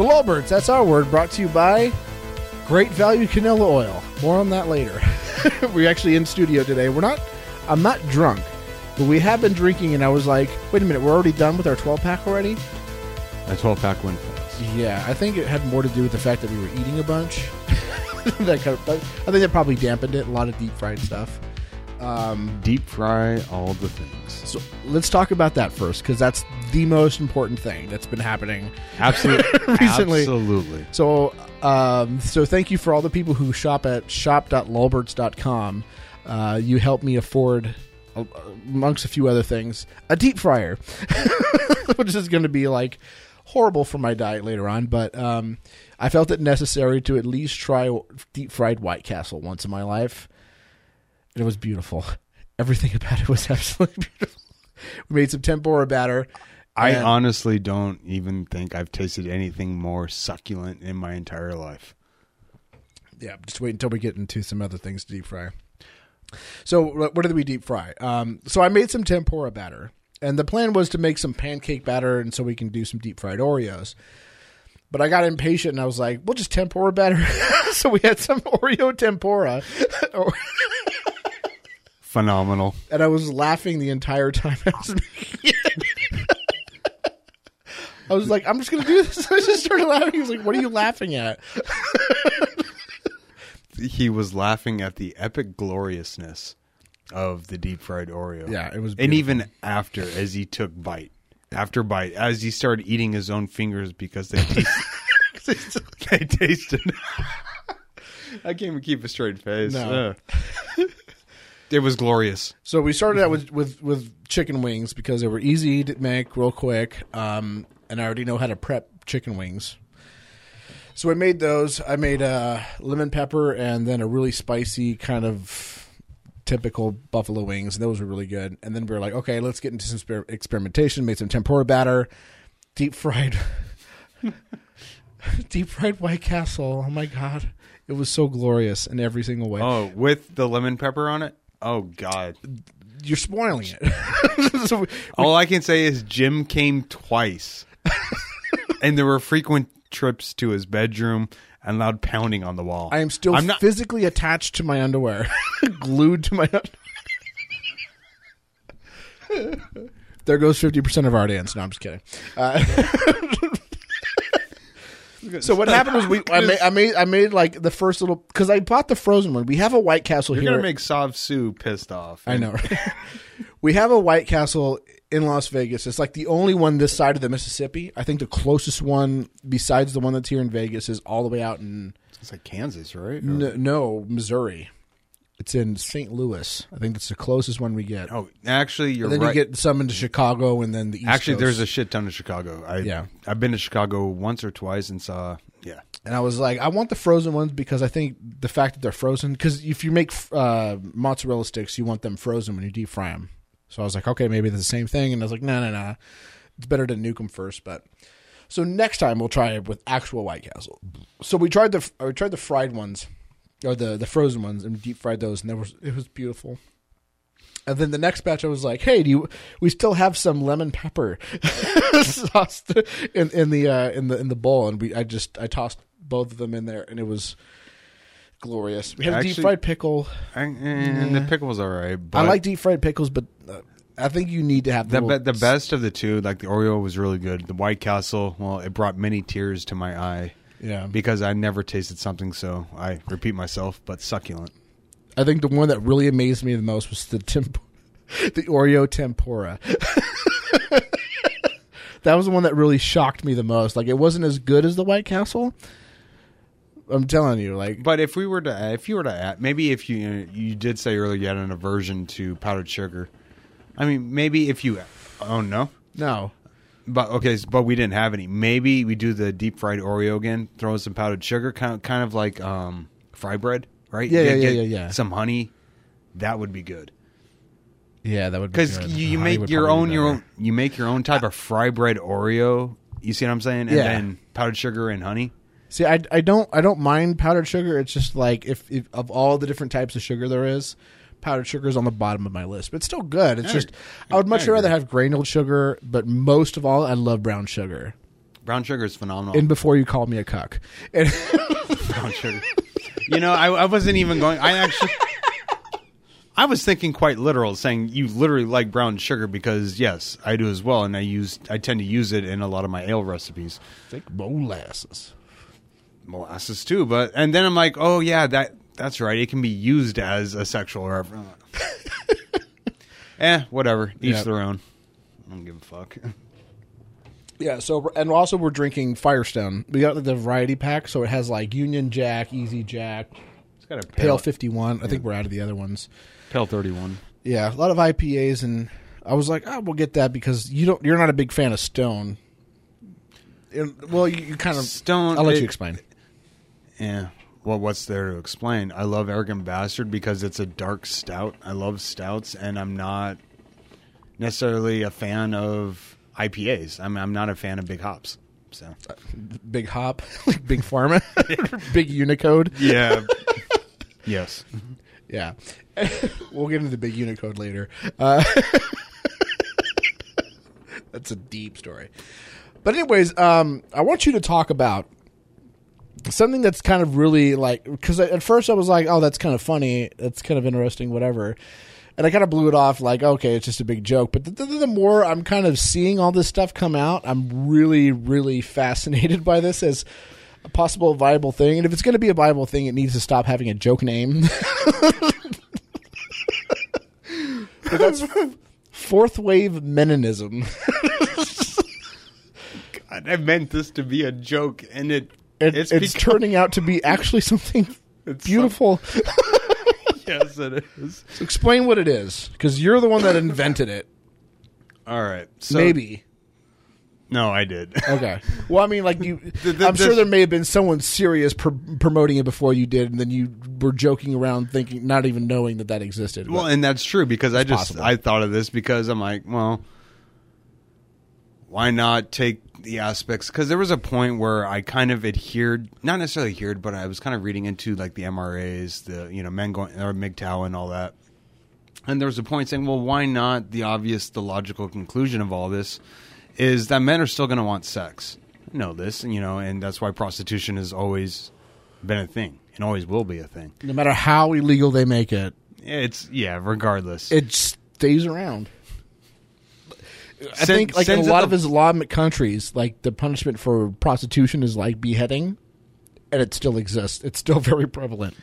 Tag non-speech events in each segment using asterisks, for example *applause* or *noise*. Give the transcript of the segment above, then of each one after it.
The Lulberts, that's our word, brought to you by Great Value Canola Oil. More on that later. *laughs* We're actually in studio today. We're not, I'm not drunk, but we have been drinking, and I was like, wait a minute, we're already done with our 12 pack already? A 12 pack went fast. Yeah, I think it had more to do with the fact that we were eating a bunch. *laughs* that kind of, I think that probably dampened it. A lot of deep fried stuff. Um, Deep fry all the things. so let's talk about that first, because that's the most important thing that's been happening Absolutely. *laughs* Recently. Absolutely. So, um, so thank you for all the people who shop at shop.lulberts.com. Uh, you helped me afford, uh, amongst a few other things, a deep fryer, *laughs* which is going to be like horrible for my diet later on. But um, I felt it necessary to at least try deep fried White Castle once in my life. It was beautiful. *laughs* Everything about it was *laughs* absolutely beautiful. We made some tempura batter. I and- honestly don't even think I've tasted anything more succulent in my entire life. Yeah, just wait until we get into some other things to deep fry. So, what what did we deep fry? Um, so, I made some tempura batter, and the plan was to make some pancake batter, and so we can do some deep fried Oreos. But I got impatient, and I was like, "We'll just tempura batter." *laughs* so we had some Oreo tempura, Phenomenal. and I was laughing the entire time I was making it. I was like, "I'm just gonna do this." *laughs* I just started laughing. He was like, "What are you laughing at?" He was laughing at the epic gloriousness of the deep fried Oreo. Yeah, it was. And even after, as he took bite after bite, as he started eating his own fingers because they *laughs* tasted, they tasted. *laughs* I can't even keep a straight face. No. Ugh. It was glorious. So we started out with, with, with chicken wings because they were easy to make real quick, um, and I already know how to prep chicken wings. So I made those. I made uh, lemon pepper and then a really spicy kind of typical buffalo wings, and those were really good. And then we were like, okay, let's get into some exper- experimentation. Made some tempura batter, deep fried, *laughs* deep fried White Castle. Oh my god, it was so glorious in every single way. Oh, with the lemon pepper on it. Oh God! You're spoiling it. *laughs* so we, All I can say is Jim came twice, *laughs* and there were frequent trips to his bedroom and loud pounding on the wall. I am still I'm not. physically attached to my underwear, *laughs* glued to my. underwear. there goes fifty percent of our audience. No, I'm just kidding. Uh, so what *laughs* happened was we I made I made I made like the first little because I bought the frozen one. We have a White Castle You're here. gonna make Sav Sue pissed off. I know. right? *laughs* we have a White Castle in Las Vegas. It's like the only one this side of the Mississippi. I think the closest one besides the one that's here in Vegas is all the way out in It's like Kansas, right? N- no, Missouri. It's in St. Louis. I think that's the closest one we get. Oh, actually, you're and then right. you get some into Chicago and then the East actually, Coast. there's a shit ton of Chicago. I, Yeah. I've been to Chicago once or twice and saw. Yeah, and I was like, I want the frozen ones because I think the fact that they're frozen. Because if you make uh, mozzarella sticks, you want them frozen when you deep fry them. So I was like, okay, maybe it's the same thing. And I was like, no, no, no, it's better to nuke them first. But so next time we'll try it with actual White Castle. So we tried the we tried the fried ones or the the frozen ones and deep fried those, and that was it was beautiful. And then the next batch, I was like, "Hey, do you? We still have some lemon pepper *laughs* sauce in in the uh, in the in the bowl." And we, I just, I tossed both of them in there, and it was glorious. We had a deep fried pickle. I, and the pickle was all right. But I like deep fried pickles, but uh, I think you need to have the be- the best of the two. Like the Oreo was really good. The White Castle, well, it brought many tears to my eye Yeah, because I never tasted something so. I repeat myself, but succulent. I think the one that really amazed me the most was the temp- *laughs* the Oreo tempura. *laughs* that was the one that really shocked me the most. Like it wasn't as good as the White Castle. I'm telling you, like But if we were to, if you were to add, maybe if you you did say earlier you had an aversion to powdered sugar. I mean, maybe if you, oh no, no, but okay, but we didn't have any. Maybe we do the deep fried Oreo again, throw in some powdered sugar, kind of, kind of like um, fry bread, right? Yeah, Get- yeah, yeah, yeah, yeah. Some honey, that would be good yeah, that would be because good. you, you make your own your own you make your own type of fry bread Oreo. You see what I'm saying? And Yeah. then powdered sugar and honey. See, I, I don't I don't mind powdered sugar. It's just like if, if of all the different types of sugar there is, powdered sugar is on the bottom of my list. But it's still good. It's I- just I would much I rather have granulated sugar, but most of all, I love brown sugar. Brown sugar is phenomenal. And before you call me a cuck. *laughs* Brown sugar. You know, I, I wasn't even going. I actually, I was thinking quite literal, saying you literally like brown sugar because yes, I do as well, and I use I tend to use it in a lot of my ale recipes, think molasses. molasses too. But and then I'm like, oh yeah, that that's right. It can be used as a sexual reference. *laughs* eh, whatever. Each Yeah. their own. I don't give a fuck. *laughs* Yeah, so and also we're drinking Firestone. We got the variety pack, so it has like Union Jack, Easy Jack, It's got a Pale pale, 51. I think we're out of the other ones. pale thirty one. Yeah, a lot of IPAs and I was like, "Oh, we'll get that because you don't you're not a big fan of Stone." And, well, you, you kind of Stone. I'll let it- you explain. Yeah. Well, what's there to explain? I love Arrogant Bastard because it's a dark stout. I love stouts, and I'm not necessarily a fan of IPAs. I'm, I'm not a fan of big hops. So Big Hop, *laughs* Big Pharma, *laughs* Big Unicode. yeah, *laughs* yes. Yeah, we'll get into the Big Unicode later. Uh, that's a deep story. But anyways, um, I want you to talk about something that's kind of really like because at first I was like, oh, that's kind of funny, that's kind of interesting, whatever. And I kind of blew it off like, okay, it's just a big joke. But the, the, the more I'm kind of seeing all this stuff come out, I'm really, really *laughs* fascinated by this as a possible viable thing. And if it's going to be a viable thing, it needs to stop having a joke name. *laughs* but that's fourth wave Meninism. *laughs* God, I meant this to be a joke, and it It, it's it's turning out to be actually something *laughs* It's beautiful. *laughs* yes, it is. *laughs* So explain what it is, because you're the one that invented it. All right, so Maybe. no, I did. Okay. Well, I mean, like you, The- the- I'm sure there may have been someone serious pr- promoting it before you did, and then you were joking around, thinking, not even knowing that that existed. Well, and that's true because I just possible. I thought of this because I'm like, well, why not take the aspects? Because there was a point where I kind of adhered, not necessarily adhered, but I was kind of reading into like the MRAs, the you know men going or MGTOW and all that. And there was a point saying, well, why not? The obvious, the logical conclusion of all this is that men are still going to want sex. I know this, you know, and that's why prostitution has always been a thing and always will be a thing. no matter how illegal they make it, It's yeah, regardless. it stays around. I think, like in a lot the- of Islamic countries, like the punishment for prostitution is like beheading, and it still exists. It's still *laughs* very prevalent.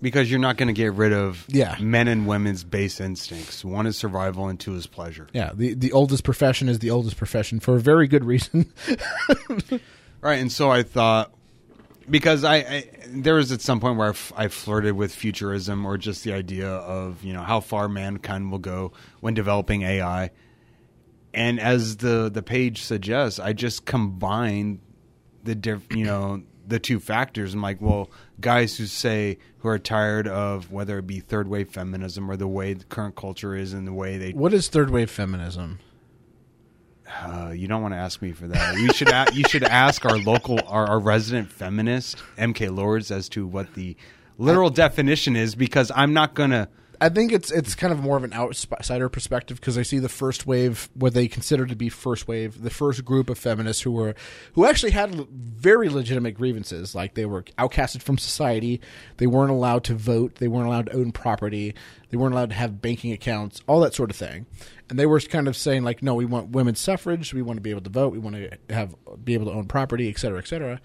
Because you're not going to get rid of Yeah. men and women's base instincts. One is survival and two is pleasure. Yeah, the the oldest profession is the oldest profession for a very good reason. *laughs* Right. And so I thought, because I, I there was at some point where I, f- I flirted with futurism or just the idea of, you know, how far mankind will go when developing AI. And as the, the page suggests, I just combine the diff, you know, the two factors. I'm like, well, guys who say who are tired of whether it be third wave feminism or the way the current culture is and the way they what is third wave feminism? Uh, you don't want to ask me for that. You should a- you should ask our local our, our resident feminist MK Lords as to what the literal definition is because I'm not gonna. I think it's it's kind of more of an outsider perspective because I see the first wave, what they consider to be first wave, the first group of feminists who were who actually had very legitimate grievances, like they were outcasted from society, they weren't allowed to vote, they weren't allowed to own property, they weren't allowed to have banking accounts, all that sort of thing, and they were kind of saying like, no, we want women's suffrage, we want to be able to vote, we want to have be able to own property, et cetera, et cetera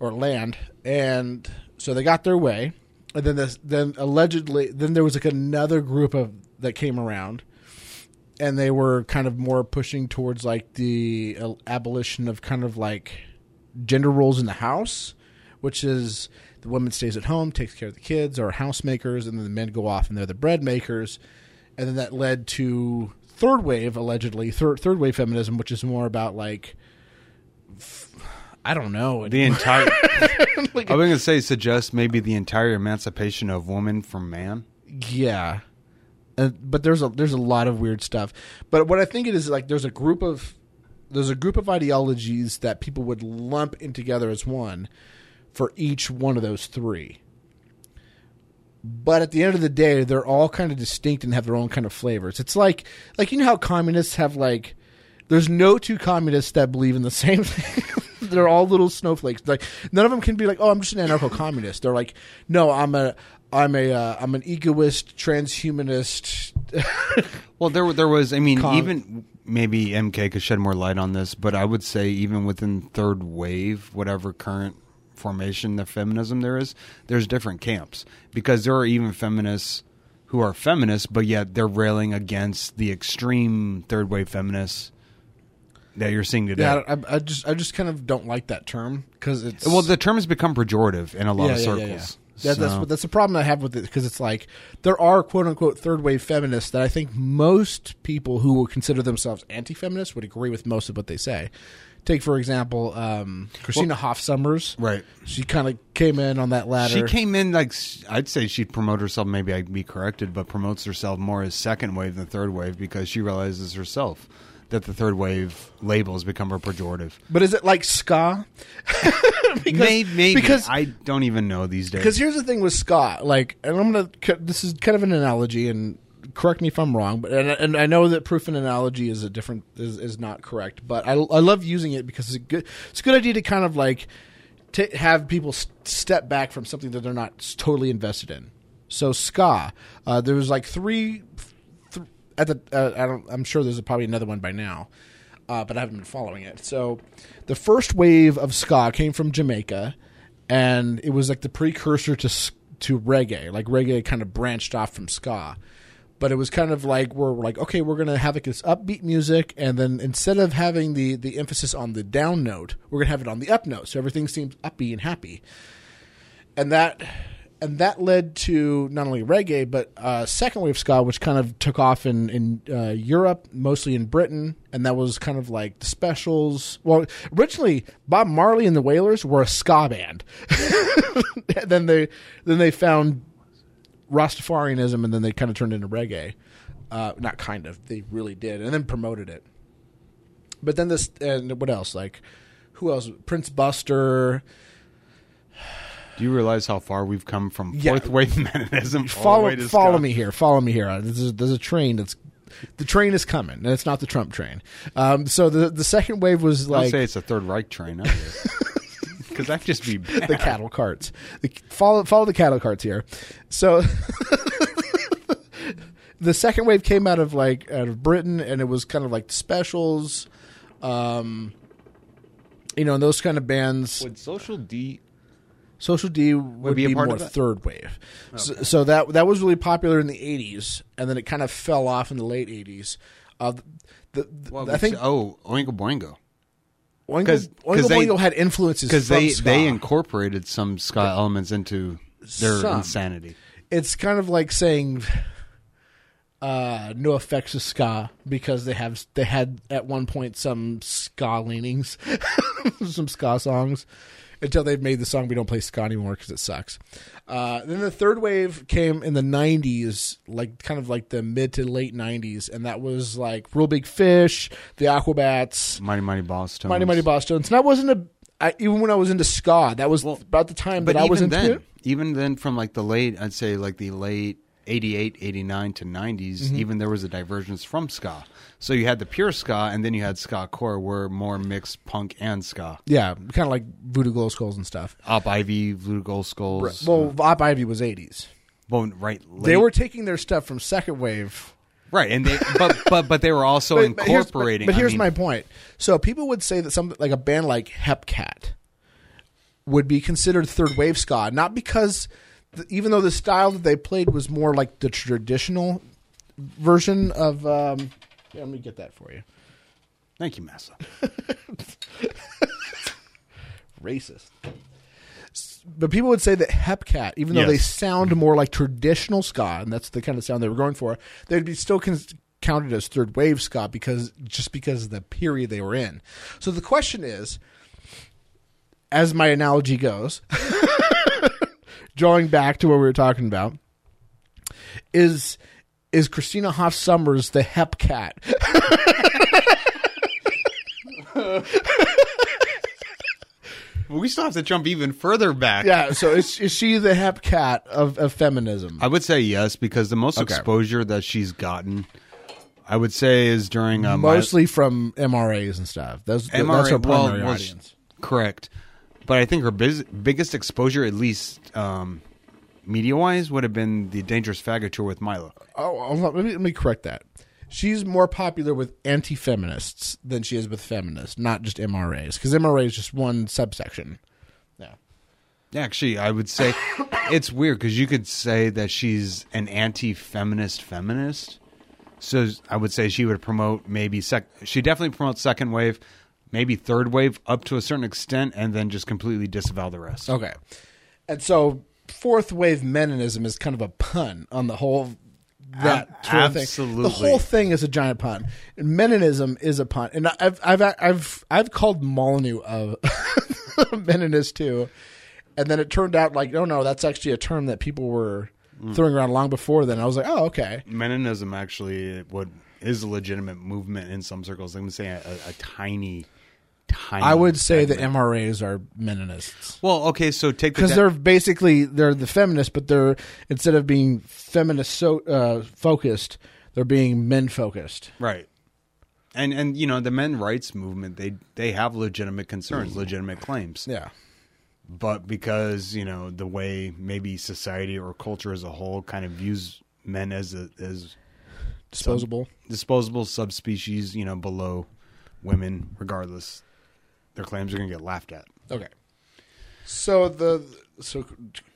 or land, and so they got their way. And then this, then allegedly, then there was like another group of that came around, and they were kind of more pushing towards like the uh, abolition of kind of like gender roles in the house, which is the woman stays at home, takes care of the kids, or housemakers, and then the men go off and they're the bread makers, and then that led to third wave allegedly third third wave feminism, which is more about like. f- I don't know. The entire *laughs* Like, I was gonna say suggest maybe the entire emancipation of woman from man. Yeah, uh, but there's a there's a lot of weird stuff. But what I think it is like there's a group of there's a group of ideologies that people would lump in together as one for each one of those three. But at the end of the day, they're all kind of distinct and have their own kind of flavors. It's like like you know how communists have like There's no two communists that believe in the same *laughs* thing. They're all little snowflakes. Like none of them can be like, "Oh, I'm just an anarcho-communist." They're like, "No, I'm a I'm a uh, I'm an egoist, transhumanist." *laughs* Well, there there was. I mean, Con- even maybe MK could shed more light on this, but I would say even within third wave, whatever current formation of feminism there is, there's different camps because there are even feminists who are feminists, but yet they're railing against the extreme third wave feminists that you're seeing today. yeah, I, I just I just kind of don't like that term because it's Well, the term has become pejorative in a lot of yeah, circles. yeah, yeah. That, that's So- what that's the problem I have with it because it's like there are quote unquote third wave feminists that I think most people who would consider themselves anti feminists would agree with most of what they say. Take for example, um, Christina Hoff Sommers. right. She kind of came in on that ladder. She came in like I'd say she'd promote herself. Maybe I'd be corrected, but promotes herself more as second wave than third wave because she realizes herself that the third wave label has become a pejorative. but is it like ska? *laughs* because, maybe, maybe because I don't even know these days. Because here's the thing with ska, like, and I'm gonna. This is kind of an analogy, and correct me if I'm wrong, but and, and I know that proof and analogy is a different is, is not correct, but I, I love using it because it's a good it's a good idea to kind of like to have people step back from something that they're not totally invested in. So ska, uh, there was like three th- at the uh, I don't I'm sure there's probably another one by now. Uh, but I haven't been following it. So, the first wave of ska came from Jamaica, and it was like the precursor to to reggae. Like reggae kind of branched off from ska, but it was kind of like we're like okay, we're gonna have like this upbeat music, and then instead of having the the emphasis on the down note, we're gonna have it on the up note, so everything seems upbeat and happy. And that and that led to not only reggae but uh, second wave ska, which kind of took off in in uh, Europe, mostly in Britain, and that was kind of like the Specials. Well, originally Bob Marley and the Wailers were a ska band. *laughs* then they then they found Rastafarianism, and then they kind of turned into reggae. Uh, not kind of, they really did, and then promoted it. But then this and what else? Like who else? Prince Buster. Do you realize how far we've come from Yeah. fourth wave *laughs* Mennonitism? all the follow way follow ska? me here. Follow me here. This is, there's a train that's the train is coming, and it's not the Trump train. Um, so the the second wave was Don't like say it's a Third Reich train either, *laughs* because that'd just be bad. the cattle carts. The, follow follow the cattle carts here. So *laughs* the second wave came out of like out of Britain, and it was kind of like the specials, um, you know, and those kind of bands. Would Social D Social D would, be be, more third wave. So, so that that was really popular in the '80s, and then it kind of fell off in the late '80s. Uh, the, the, Well, I think oh Oingo Boingo Oingo, 'cause- 'cause Oingo they- Boingo had influences because they ska. they incorporated some ska elements into their Some. insanity. it's kind of like saying uh, no effects of ska because they have they had at one point some ska leanings, *laughs* some ska songs. Until they've made the song, we don't play ska anymore because it sucks. Uh, then the third wave came in the '90s, like kind of like the mid to late '90s, and that was like Real Big Fish, the Aquabats, Mighty Mighty Bosstones. Mighty Mighty Bosstones. And that wasn't a I, even when I was into ska. That was about the time But that I was even into then, it. even then, from like the late, I'd say like the late 88, 89 to 90s, Mm-hmm. even there was a divergence from ska. So you had the pure ska, and then you had ska core, where more mixed punk and ska. Yeah, kind of like Voodoo Glow Skulls and stuff. Op Ivy, Voodoo Glow Skulls. Well, Op Ivy was '80s. well, right. They were taking their stuff from second wave. right, and they, but *laughs* but but they were also But- but here's- incorporating. But, here's mean, my point. So people would say that something like a band like Hepcat would be considered third wave ska, not because the, even though the style that they played was more like the traditional version of. Um, yeah, let me get that for you. Thank you, Massa. *laughs* Racist. But people would say that Hepcat, even though they sound more like traditional ska, and that's the kind of sound they were going for, they'd be still con- counted as third wave ska because just because of the period they were in. So the question is, as my analogy goes, *laughs* drawing back to what we were talking about, is is Christina Hoff Sommers the Hepcat? *laughs* Well, we still have to jump even further back. yeah. So is, is she the Hepcat of, of feminism? I would say yes because the most Okay. exposure that she's gotten, I would say is during uh, my- Mostly from MRAs and stuff. That's that's her well, primary audience. Correct, but I think her biz- biggest exposure, at least um, media wise, would have been the Dangerous Faggot tour with Milo. Oh, let me let me correct that. She's more popular with anti-feminists than she is with feminists, not just MRAs, because MRA is just one subsection. Yeah. Actually, I would say *coughs* it's weird because you could say that she's an anti-feminist feminist. So I would say she would promote maybe sec. She definitely promotes second wave, maybe third wave up to a certain extent, and then just completely disavow the rest. Okay. And so fourth wave meninism is kind of a pun on the whole that sort of thing. absolutely. The whole thing is a giant pun. And Meninism is a pun. And I've I've I've I've called Molyneux a *laughs* Meninist too. And then it turned out like, oh no, that's actually a term that people were Mm. throwing around long before then. I was like, oh, okay. Meninism actually what is a legitimate movement in some circles. I'm saying a, a tiny, tiny. I would say segment. MRAs are Meninists. Well, okay, so take the because de- they're basically they're the feminists, but they're instead of being feminist so uh, focused, they're being men focused. right, and and you know the men rights movement they they have legitimate concerns, legitimate claims. Yeah, but because you know the way maybe society or culture as a whole kind of views men as a, as disposable. disposable subspecies, you know, below women, regardless, their claims are going to get laughed at. Okay, so the so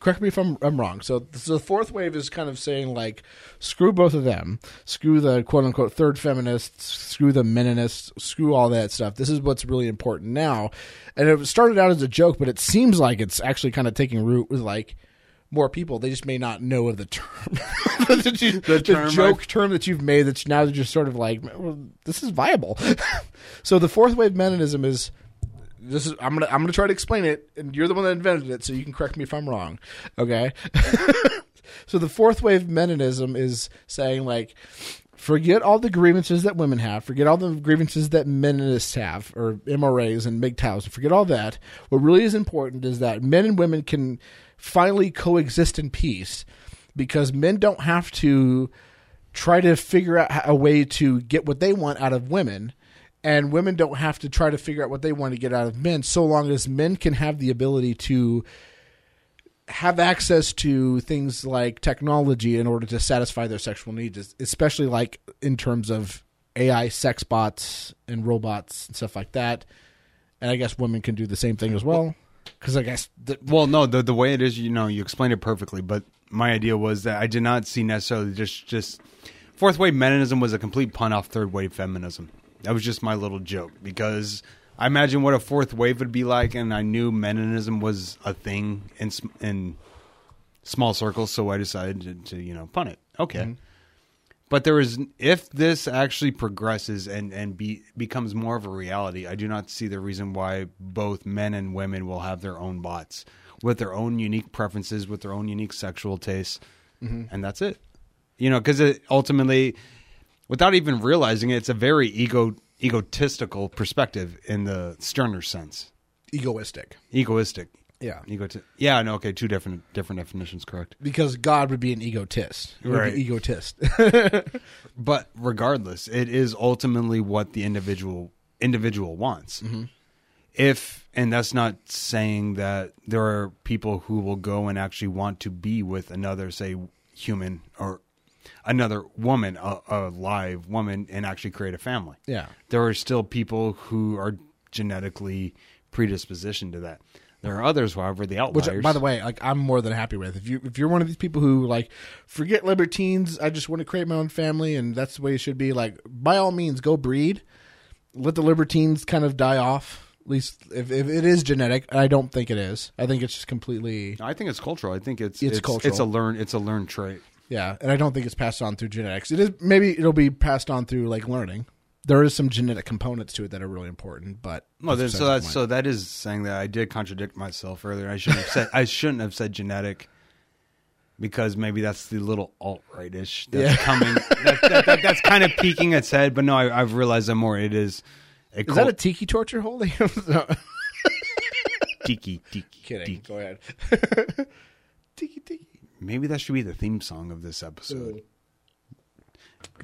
correct me if I'm I'm wrong. So, so the fourth wave is kind of saying like screw both of them, screw the quote unquote third feminists, screw the meninists, screw all that stuff. This is what's really important now. And it started out as a joke, but it seems like it's actually kind of taking root with like more people. They just may not know of the term, *laughs* the, the term, joke I've- term that you've made. That now they're just sort of like, well, this is viable. *laughs* so the fourth wave meninism is this is I'm gonna I'm gonna try to explain it, and you're the one that invented it, so you can correct me if I'm wrong. Okay. *laughs* so the fourth wave meninism is saying like, forget all the grievances that women have, forget all the grievances that meninists have, or MRAs and MGTOWs, forget all that. What really is important is that men and women can finally coexist in peace, because men don't have to try to figure out a way to get what they want out of women and women don't have to try to figure out what they want to get out of men so long as men can have the ability to have access to things like technology in order to satisfy their sexual needs especially like in terms of AI sex bots and robots and stuff like that and I guess women can do the same thing as well cuz I guess the, Well, no, the the way it is, you know, you explained it perfectly. But my idea was that I did not see necessarily just just fourth wave feminism was a complete pun off third wave feminism. That was just my little joke because I imagine what a fourth wave would be like, and I knew meninism was a thing in in small circles, so I decided to, to you know pun it. Okay. Mm-hmm. But there is, if this actually progresses and and be becomes more of a reality, I do not see the reason why both men and women will have their own bots with their own unique preferences, with their own unique sexual tastes, mm-hmm. and that's it. You know, because it ultimately, without even realizing it, it's a very ego egotistical perspective in the Stirner sense. egoistic Egoistic. yeah Egoti- yeah, no, okay, two different different definitions, correct. because God would be an egotist He Right. egotist *laughs* But regardless, it is ultimately what the individual individual wants. Mm-hmm. If and that's not saying that there are people who will go and actually want to be with another, say, human or another woman, a, a live woman, and actually create a family. yeah There are still people who are genetically predispositioned to that. There are others, however, the Which, outliers. by the way, like I'm more than happy with. If you if you're one of these people who like forget libertines, I just want to create my own family, and that's the way it should be. Like, by all means, go breed. Let the libertines kind of die off. At least if, if it is genetic, I don't think it is. I think it's just completely I think it's cultural. I think it's It's it's, cultural. It's a learn. It's a learned trait. Yeah, and I don't think it's passed on through genetics. It is maybe it'll be passed on through like learning. There is some genetic components to it that are really important, but Well, that's so that's point. so that is saying that I did contradict myself earlier. I shouldn't have said I shouldn't have said genetic because maybe that's the little alt rightish that's Yeah. coming. That, that, that, that's kind of peeking its head, but no, I, I've realized that more. It is a Is cult- that a tiki torture holding? *laughs* no, tiki tiki kidding. tiki. Go ahead. *laughs* tiki tiki. Maybe that should be the theme song of this episode.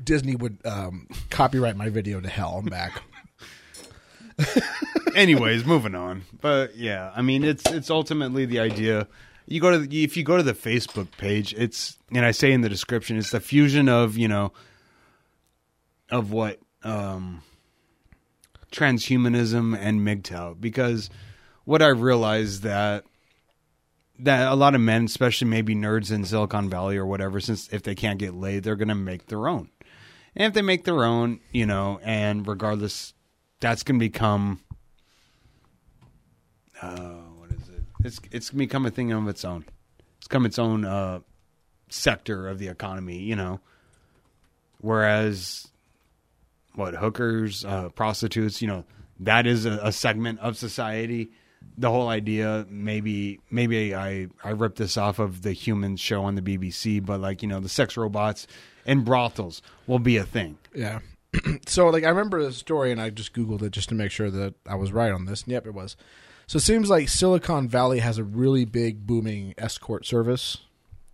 Disney would um, copyright my video to hell. I'm back. *laughs* Anyways, moving on. But yeah, I mean, it's it's ultimately the idea. You go to the, if you go to the Facebook page, it's and I say in the description, it's the fusion of you know of what um, transhumanism and MGTOW. Because what I realized that that a lot of men, especially maybe nerds in Silicon Valley or whatever, since if they can't get laid, they're going to make their own. And if they make their own, you know, and regardless, that's going to become, uh, what is it? It's it's going to become a thing of its own. It's come its own uh, sector of the economy, you know. Whereas, what hookers, uh, prostitutes, you know, that is a, a segment of society the whole idea maybe maybe I I ripped this off of the human show on the BBC but like you know the sex robots and brothels will be a thing. Yeah. *clears throat* so like I remember the story and I just googled it just to make sure that I was right on this. And yep, it was. So it seems like Silicon Valley has a really big booming escort service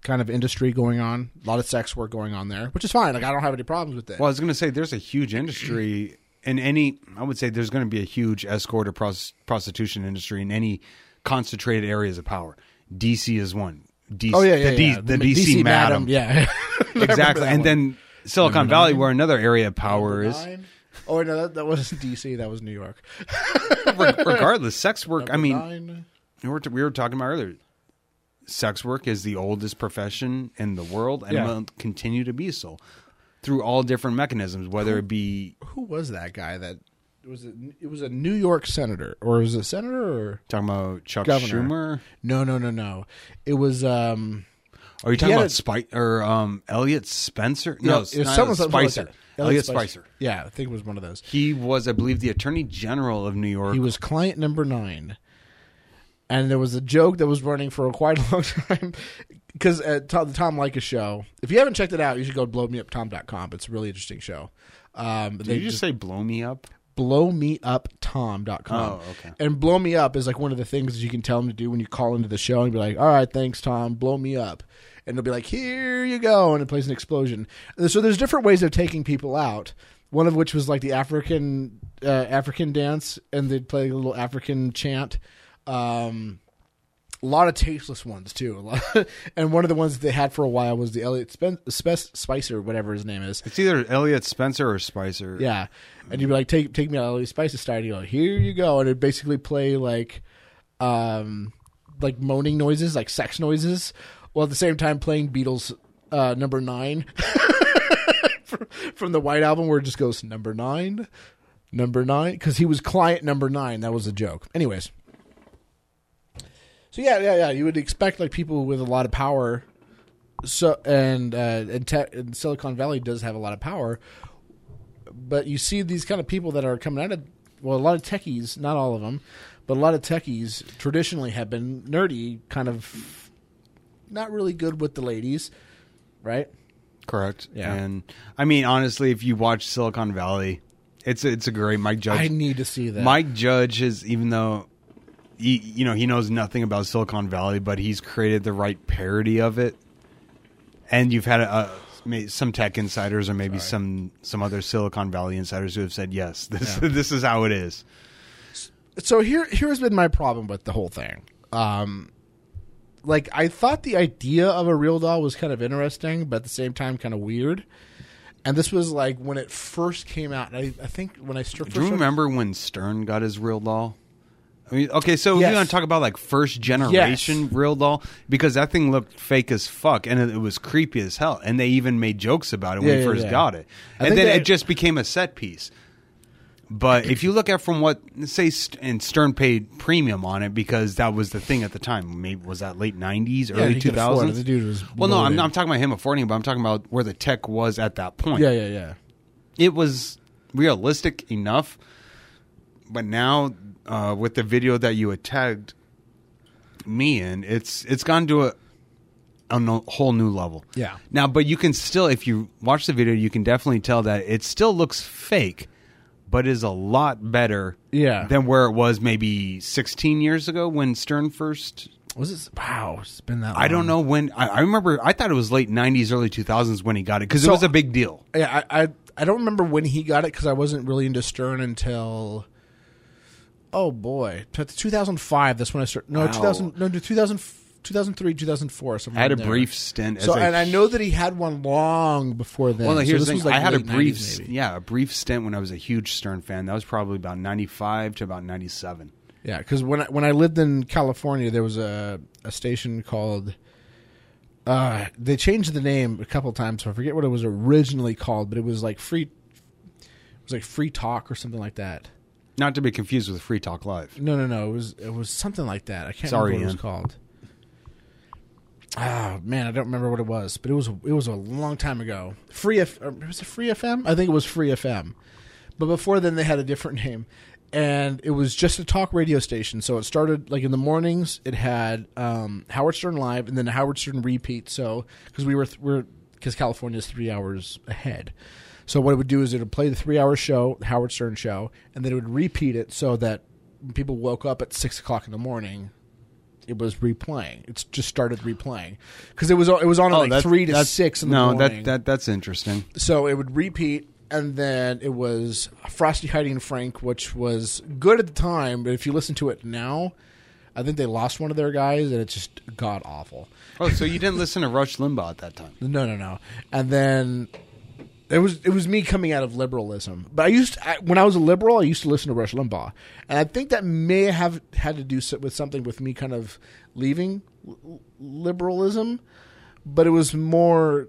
kind of industry going on. A lot of sex work going on there, which is fine. Like I don't have any problems with that. Well, I was going to say there's a huge industry in any I would say there's going to be a huge escort or pros- prostitution industry in any concentrated areas of power. DC is one. DC, oh yeah, yeah, the, D- yeah. the DC, madam. yeah, *laughs* *laughs* exactly. And one. then Silicon Number Valley, nine? where another area of power is. Nine? Oh no, that, that wasn't DC. That was New York. *laughs* Re- regardless, sex work. I mean, nine. we were, we were talking about earlier. Sex work is the oldest profession in the world, and Yeah. will continue to be so through all different mechanisms, whether it be who was that guy that was it? It was a New York senator, or was it senator or talking about Chuck Governor. Schumer. no, no, no, no. It was um. Are you talking had about a- Spike or um, Elliot Spencer? No, it was not someone- something like Spicer. that. Elliot Spicer. Yeah, I think it was one of those. He was, I believe, the Attorney General of New York. He was client number nine, and there was a joke that was running for quite a long *laughs* time because at to- the Tom Leykis show. If you haven't checked it out, you should go to blowmeuptom.com. It's a really interesting show. Um, Did they you just say "blow me up"? blowmeuptom.com. Oh, okay. And blow me up is like one of the things that you can tell them to do when you call into the show and be like, all right, thanks, Tom, blow me up. And they'll be like, here you go. And it plays an explosion. And so there's different ways of taking people out. One of which was like the African uh, African dance, and they'd play a little African chant. Um, a lot of tasteless ones too. A lot- *laughs* and one of the ones they had for a while was the Elliot Spen- Spe- Spicer, whatever his name is. It's either Elliot Spencer or Spicer. Yeah, and you'd be like, "Take take me out these spices style." And you go, "Here you go," and it basically play like, um, like moaning noises, like sex noises, while at the same time playing Beatles uh, number nine *laughs* from, from the White Album, where it just goes number nine, number nine, because he was client number nine. That was a joke. Anyways, so yeah, yeah, yeah. You would expect like people with a lot of power. So and uh, and, te- and Silicon Valley does have a lot of power, but you see these kind of people that are coming out of well, a lot of techies, not all of them, but a lot of techies traditionally have been nerdy, kind of not really good with the ladies, right? correct. Yeah. And I mean, honestly, if you watch Silicon Valley, it's a, it's a great Mike Judge. I need to see that. Mike Judge is even though he you know he knows nothing about Silicon Valley, but he's created the right parody of it. And you've had a, a some tech insiders or maybe some some other Silicon Valley insiders who have said yes, *laughs* this Yeah. this is how it is. so here here's been my problem with the whole thing. Um like I thought the idea of a real doll was kind of interesting, but at the same time kind of weird. And this was like when it first came out. I, I think when I st- first Do you remember when Stern got his real doll? I mean, okay, so Yes. you want to talk about like first generation Yes. real doll because that thing looked fake as fuck and it, it was creepy as hell, and they even made jokes about it when Yeah, he first yeah. got it, I and then they- it just became a set piece. But if you look at from what say and Stern paid premium on it because that was the thing at the time. Maybe was that late nineties, early two thousands. The dude was well, no, I'm. I'm talking about him affording it, but I'm talking about where the tech was at that point Yeah, yeah, yeah. it was realistic enough, but now uh, with the video that you had tagged me in, it's it's gone to a a no, whole new level. Yeah. Now, but you can still, if you watch the video, you can definitely tell that it still looks fake, but is a lot better. Yeah. Than where it was maybe 16 years ago when Stern first Was it? Wow, it's been that. I don't know when. I, I remember. I thought it was late '90s, early 2000s when he got it because So- it was a big deal. Yeah, I, I I don't remember when he got it because I wasn't really into Stern until. Oh boy, 2005. That's when I started. No, Wow. 2000. No, 2000, 2003, 2004. somewhere I had a there. brief stint. So, and I know that he had one long before then. Well, So here's this the thing. like I had a brief, 90s yeah, a brief stint when I was a huge Stern fan. That was probably about '95 to about '97. Yeah, because when I, when I lived in California, there was a a station called. Uh, they changed the name a couple times. So I forget what it was originally called, but it was like free. It was like free talk or something like that. Not to be confused with Free Talk Live. No, no, no. It was it was something like that. I can't Sorry, remember what it was called. Ah, man, I don't remember what it was, but it was it was a long time ago. Free F, or was it Free FM? I think it was Free FM. But before then, they had a different name, and it was just a talk radio station. So it started like in the mornings. It had um, Howard Stern live, and then Howard Stern repeat. So because we were th- we're because California is three hours ahead. So what it would do is it would play the three-hour show, the Howard Stern show, and then it would repeat it so that when people woke up at six o'clock in the morning. It was replaying. It's just started replaying because it was it was on at oh, like Oh, three to six in the no, morning. that that that's interesting. so it would repeat, and then it was Frosty, Heidi, and Frank, which was good at the time, but if you listen to it now, I think they lost one of their guys, and it's just god awful. Oh, so you didn't listen to Rush Limbaugh at that time? *laughs* No, no, no. And then it was it was me coming out of liberalism. But I used I, when I was a liberal, I used to listen to Rush Limbaugh, and I think that may have had to do with something with me kind of leaving liberalism. But it was more.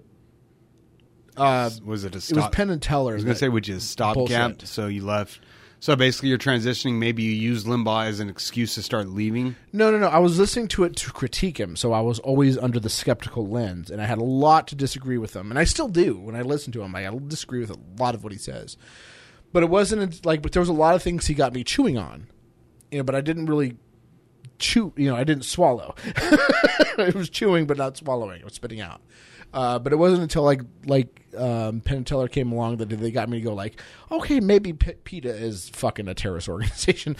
Uh, Was it a it was? Penn and Teller. I was going to say, which is stopgap. So you left. So basically, you're transitioning. Maybe you use Limbaugh as an excuse to start leaving. No, no, no. I was listening to it to critique him, so I was always under the skeptical lens, and I had a lot to disagree with him, and I still do when I listen to him. I disagree with a lot of what he says, but it wasn't like. But there was a lot of things he got me chewing on, you know. But I didn't really chew. You know, I didn't swallow. *laughs* it was chewing, but not swallowing. It was spitting out. Uh, but it wasn't until like like um, Penn and Teller came along that they got me to go like, okay, maybe P- PETA is fucking a terrorist *laughs* organization.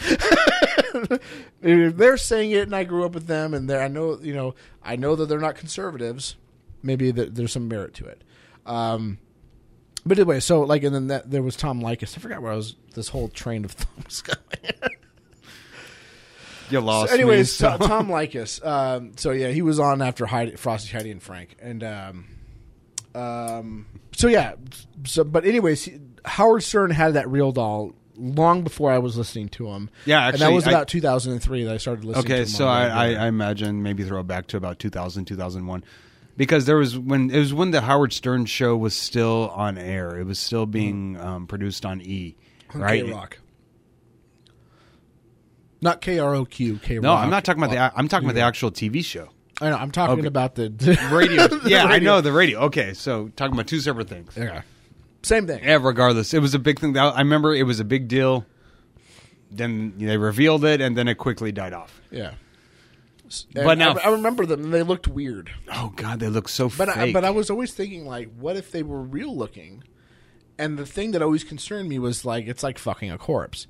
*laughs* they're saying it, and I grew up with them, and I know you know I know that they're not conservatives. Maybe th- there's some merit to it. Um, but anyway, so like, and then that, there was Tom Leykis. I forgot where I was. This whole train of *laughs* thought was going. You lost. So anyways, me, so- To- Tom Leykis. Um, so yeah, he was on after Heidi, Frosty, Heidi, and Frank, and um, um, so yeah. So, but anyways, he, Howard Stern had that real doll long before I was listening to him. Yeah, and that actually, was I- about 2003 that I started listening. to Okay, so I, I. I imagine maybe throw it back to about 2000, 2001. Because there was when it was when the Howard Stern show was still on air. It was still being um, produced on E, On right? K-Rock. Not K R O Q. K No, I'm not talking about the. I'm talking about the actual TV show. I know. I'm talking Okay. about the *laughs* Radio. *laughs* the yeah, I radio. know the radio. Okay, so talking about two separate things. Okay. Same thing. Yeah, regardless, it was a big thing. That I remember it was a big deal. Then they revealed it, and then it quickly died off. Yeah. But now- I, I remember them. and They looked weird. Oh God, they look so But I, fake. but I was always thinking like, what if they were real looking? And the thing that always concerned me was like, it's like fucking a corpse.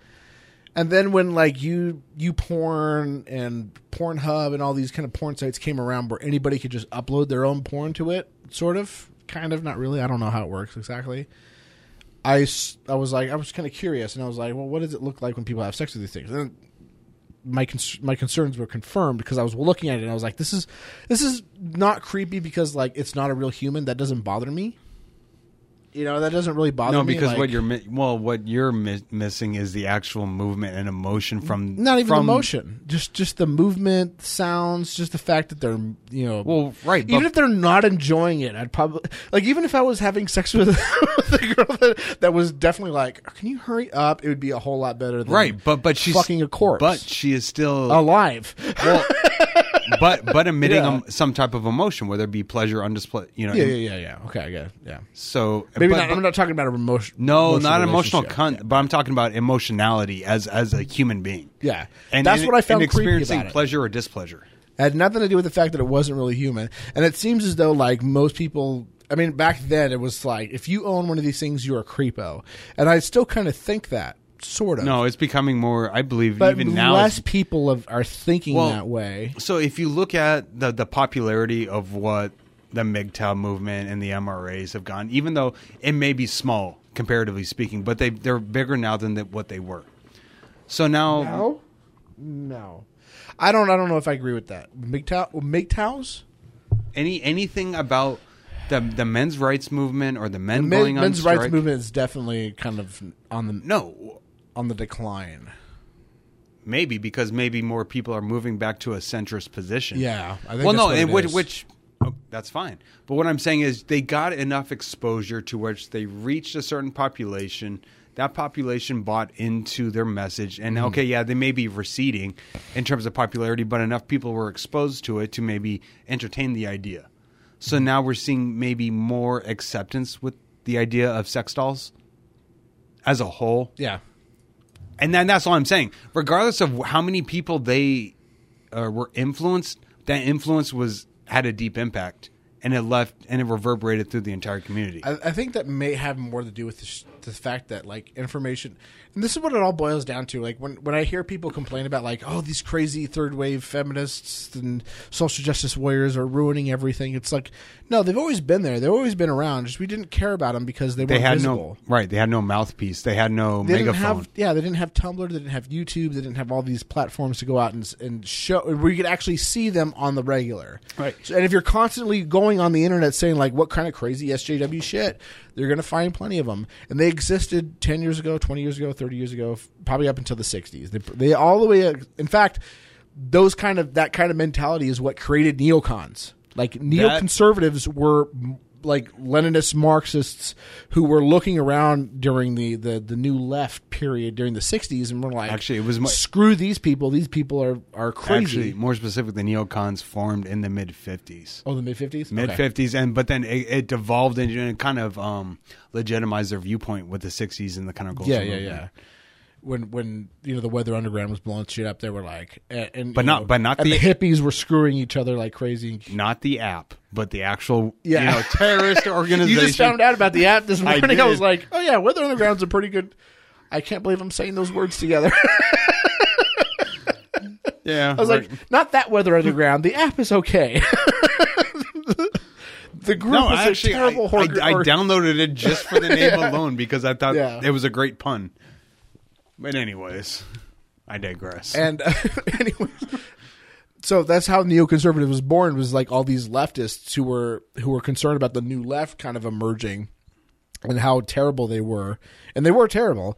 And then when like you you porn and Pornhub and all these kind of porn sites came around where anybody could just upload their own porn to it, sort of, kind of, not really. I don't know how it works exactly. I, I was like I was kind of curious and I was like, well, what does it look like when people have sex with these things? And my cons- my concerns were confirmed because I was looking at it and I was like, this is this is not creepy because like it's not a real human. That doesn't bother me. You know, that doesn't really bother no, me. No, because like- what you're mi- well, what you're mi- missing is the actual movement and emotion from not even from, emotion, just just the movement, sounds, just the fact that they're you know. Well, right, even if they're not enjoying it, I'd probably like. Even if I was having sex with, *laughs* with a girl that, that was definitely like, "Can you hurry up?" It would be a whole lot better than right, but but she's fucking a corpse, But she is still alive. well, but but *laughs* emitting Yeah. um, some type of emotion, whether it be pleasure, undisplay, you know. yeah, yeah, yeah, yeah. Okay, I get it. Yeah, So maybe but- not. I'm not talking about a emotion. no, not emotional relationship. but I'm talking about emotionality as as a human being. Yeah, And that's what I found creepy experiencing about it. pleasure or displeasure. It had nothing to do with the fact that it wasn't really human. And it seems as though like most people I mean back then it was like if you own one of these things you're a creepo. And I still kind of think that. Sort of. No, it's becoming more. I believe but even now. less people have, are thinking Well, that way. So if you look at the the popularity of what the MGTOW movement and the MRAs have gone, even though it may be small comparatively speaking, but they they're bigger now than the, what they were. So now, No, no, I don't. I don't know if I agree with that. MGTOW, MGTOWs, any anything about the the men's rights movement or the men Men, going on men's strike, rights movement is definitely kind of on the No, on the decline. maybe because maybe more people are moving back to a centrist position. Yeah, I think well, that's no, what and it which, which oh, that's fine. But what I'm saying is they got enough exposure to which they reached a certain population. That population bought into their message, and Mm-hmm. okay, yeah, they may be receding in terms of popularity, but enough people were exposed to it to maybe entertain the idea. So now we're seeing maybe more acceptance with the idea of sex dolls as a whole yeah, and then that's all I'm saying. Regardless of how many people they uh, were influenced, that influence was had a deep impact, and it left and it reverberated through the entire community. I, I think that may have more to do with the, the fact that like information, and this is what it all boils down to. Like when when I hear people complain about like oh these crazy third wave feminists and social justice warriors are ruining everything. It's like no, they've always been there. They've always been around. Just we didn't care about them because they, they had visible. no right. They had no mouthpiece. They had no they didn't megaphone. have yeah they didn't have tumblr they didn't have youtube they didn't have all these platforms to go out and, and show where you could actually see them on the regular Right. so, and if you're constantly going on the internet saying like what kind of crazy sjw shit you're going to find plenty of them and they existed 10 years ago 20 years ago 30 years ago probably up until the 60s they, they all the way uh, in fact those kind of that kind of mentality is what created neocons. Like neoconservatives were m- like Leninist Marxists who were looking around during the, the, the new left period during the 60s and were like, Actually, it was mo- screw these people. These people are, are crazy. Actually, more specifically, the neocons formed in the mid '50s. oh, the mid 50s? Mid '50s, and but then it, it devolved into and kind of um, legitimized their viewpoint with the '60s and the kind of Yeah, yeah, yeah. When when you know the Weather Underground was blowing shit up, they were like, and, and, But not- know, but not and the- hippies were screwing each other like crazy. Not the app, but the actual Yeah. you know terrorist organization. *laughs* You just found out about the app this *laughs* morning. I, was like, oh yeah, Weather Underground's a pretty good. I can't believe I'm saying those words together. *laughs* Yeah, I was like, not that Weather Underground. The app is okay. the group no, is actually, a terrible I, hor- I, I downloaded it just for the name Yeah. alone because I thought Yeah. it was a great pun. But anyways, I digress. And uh, *laughs* anyways, so that's how neoconservative was born. Was like all these leftists who were who were concerned about the new left kind of emerging and how terrible they were, and they were terrible.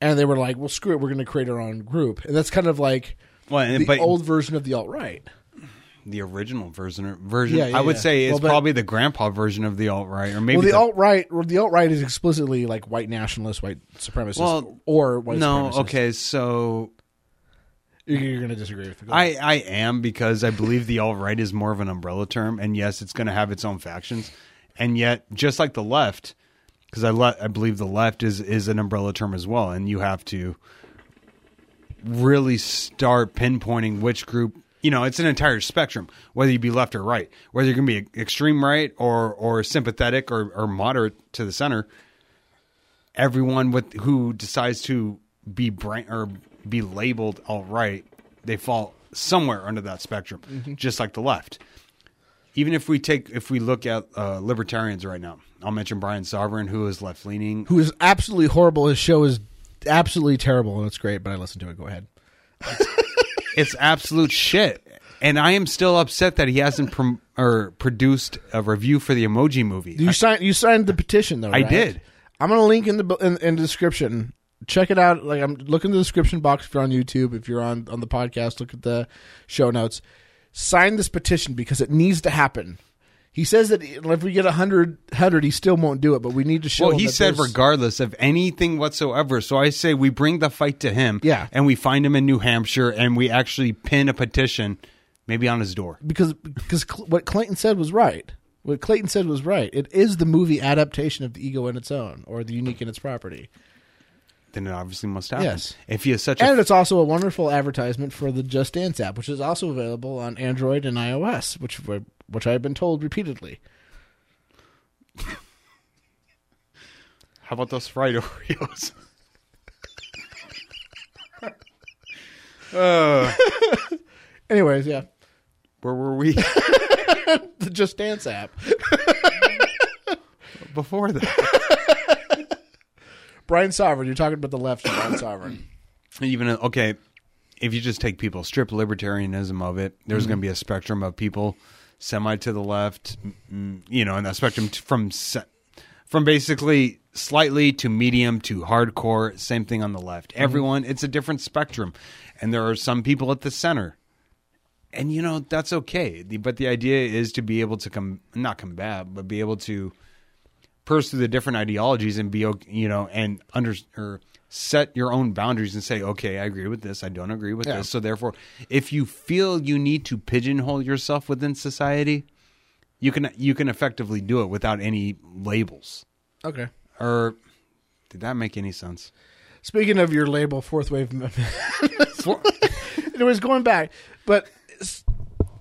And they were like, "Well, screw it, we're going to create our own group." And that's kind of like well, the but old version of the alt right. The original version, version Yeah, yeah, I would yeah. say, Well, probably the grandpa version of the alt right, or maybe Well, the the- alt right, the alt right is explicitly like white nationalist, white supremacist, Well, or white no. Okay, so you're, you're going to disagree with me. I, I am because I believe the alt right is more of an umbrella term, and yes, it's going to have its own factions, and yet just like the left, because I le- I believe the left is is an umbrella term as well, and you have to really start pinpointing which group. You know, it's an entire spectrum, whether you be left or right, whether you're going to be extreme right or or sympathetic or, or moderate to the center. Everyone with who decides to be brain or be labeled all right, they fall somewhere under that spectrum, just like the left. Even if we take if we look at uh, libertarians right now, I'll mention Brian Sovereign, who is left leaning. who is absolutely horrible. His show is absolutely terrible, and it's great. But I listened to it. Go ahead. It's absolute shit, and I am still upset that he hasn't prom- or produced a review for the Emoji movie. You signed. You signed the petition, though. I right? did. I'm gonna link in the in, in the description. Check it out. Like I'm look in the description box if you're on YouTube. If you're on on the podcast, look at the show notes. Sign this petition because it needs to happen. He says that if we get a hundred hundred, he still won't do it. But we need to show. Well, he said there's- regardless of anything whatsoever. So I say we bring the fight to him. Yeah. And we find him in New Hampshire and we actually pin a petition maybe on his door. because because Cl- what Clayton said was right. What Clayton said was right. It is the movie adaptation of the Ego and Its Own, or the Unique and Its Property. Then it obviously must happen. Yes. If he is such a And it's also a wonderful advertisement for the Just Dance app, which is also available on Android and iOS, which which I've been told repeatedly. *laughs* how about those fried *laughs* Oreos? *laughs* Uh, Anyways, yeah, where were we *laughs* the Just Dance app. *laughs* before that? *laughs* Brian Sovereign. You're talking about the left, Brian *coughs* Sovereign. Even uh, okay, if you just take people strip libertarianism of it, there's going to be a spectrum of people semi to the left, you know, and that spectrum from from basically slightly to medium to hardcore. Same thing on the left. Everyone, it's a different spectrum, and there are some people at the center. And you know that's okay, but the idea is to be able to come, not combat, but be able to pursue the different ideologies and be you know and under or set your own boundaries and say okay i agree with this i don't agree with Yeah. this so therefore if you feel you need to pigeonhole yourself within society you can you can effectively do it without any labels Okay. or did that make any sense Speaking of your label, fourth wave. *laughs* It was going back, but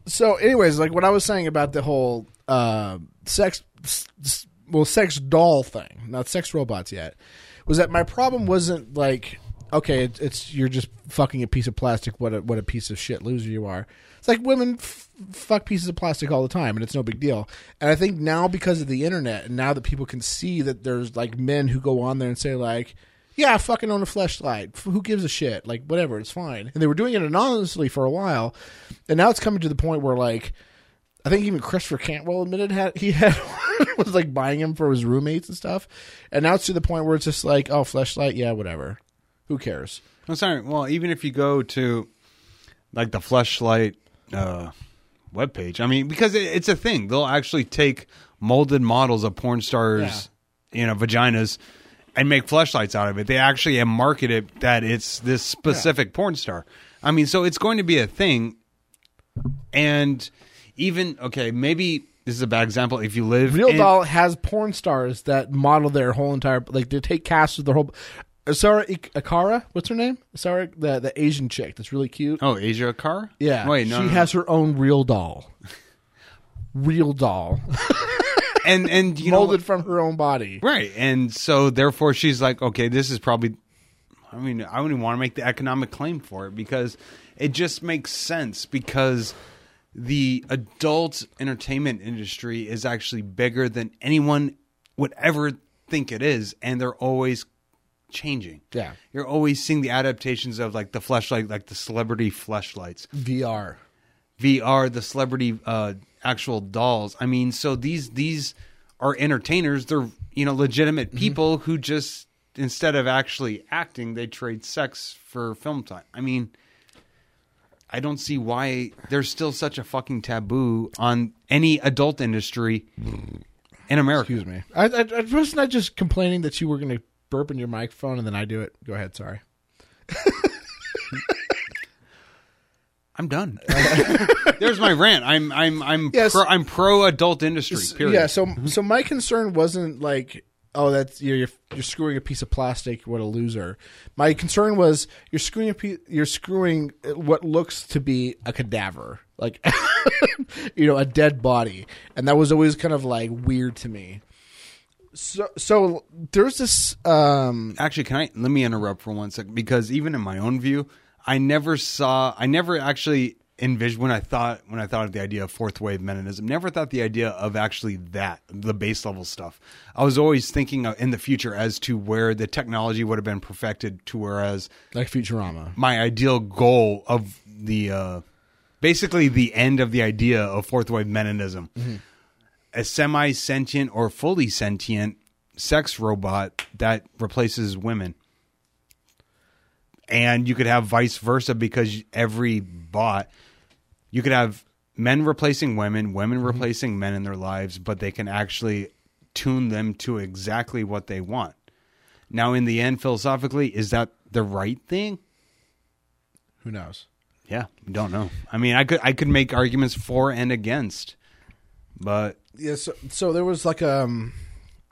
so, anyways, like what I was saying about the whole uh, sex, well, sex doll thing, not sex robots yet, was that my problem wasn't like, okay, it's, it's you're just fucking a piece of plastic. What a what a piece of shit loser you are. It's like women f- fuck pieces of plastic all the time, and it's no big deal. And I think now because of the internet, and now that people can see that there's like men who go on there and say like. Yeah, fucking own a fleshlight. Who gives a shit? Like, whatever, it's fine. And they were doing it anonymously for a while, and now it's coming to the point where, like, I think even Christopher Cantwell admitted had he *laughs* had was like buying him for his roommates and stuff. And now it's to the point where it's just like, oh, fleshlight, yeah, whatever. Who cares? i'm sorry well even if you go to like the fleshlight uh webpage i mean because it, it's a thing they'll actually take molded models of porn stars you know vaginas and make fleshlights out of it they actually have marketed that it's this specific porn star i mean so it's going to be a thing and even okay maybe this is a bad example if you live Real in, Doll has porn stars that model their whole entire like they take casts of their whole. Sarah Ik- Akara, what's her name? Sarah, the the Asian chick that's really cute. oh Asa Akira Yeah, wait no she no, no. has her own real doll. *laughs* real doll *laughs* and and you know molded from her own body. Right. And so therefore she's like, okay, this is probably I mean, I wouldn't even want to make the economic claim for it because it just makes sense because the adult entertainment industry is actually bigger than anyone would ever think it is and they're always changing. Yeah. You're always seeing the adaptations of like the fleshlight like the celebrity fleshlights. VR. VR, the celebrity uh, actual dolls. I mean, so these these are entertainers. They're you know legitimate mm-hmm. people who just instead of actually acting, they trade sex for film time. I mean, I don't see why there's still such a fucking taboo on any adult industry in America. Excuse me. I, I, I wasn't I just complaining that you were going to burp in your microphone and then I do it. Go ahead. Sorry. *laughs* I'm done. *laughs* There's my rant. I'm I'm I'm Yes. pro, I'm pro adult industry. Period. Yeah. So so my concern wasn't like oh that's you're you're, you're screwing a piece of plastic. What a loser. My concern was you're screwing a piece, you're screwing what looks to be a cadaver, like *laughs* you know a dead body, and that was always kind of like weird to me. So so there's this um actually can i let me interrupt for one second because even in my own view i never saw i never actually envisioned when i thought when i thought of the idea of fourth wave meninism never thought the idea of actually that the base level stuff i was always thinking in the future as to where the technology would have been perfected to whereas like Futurama. my ideal goal of the uh basically the end of the idea of fourth wave meninism a semi sentient or fully sentient sex robot that replaces women. And you could have vice versa because every bot, you could have men replacing women, women replacing men in their lives, but they can actually tune them to exactly what they want. Now, in the end, philosophically, is that the right thing? Who knows? Yeah, don't know. I mean, I could I could make arguments for and against, but yeah, so, so there was like um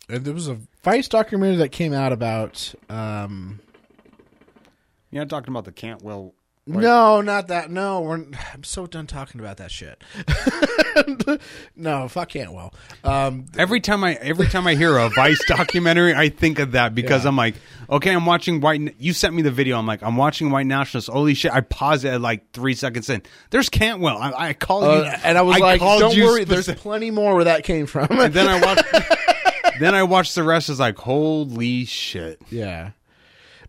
there was a Vice documentary that came out about um you're not talking about the Cantwell. No, not that. No, we're. I'm so done talking about that shit. *laughs* no, fuck Cantwell. Um, Every time I every time I hear a Vice documentary, I think of that because Yeah. I'm like, okay, I'm watching White. You sent me the video. I'm like, I'm watching White Nationalists. Holy shit! I pause it at like three seconds in. There's Cantwell. I, I called uh, you, and I was like, called don't worry, there's plenty more where that came from. And then I watched. *laughs* then I watched the rest. Is like, holy shit! yeah.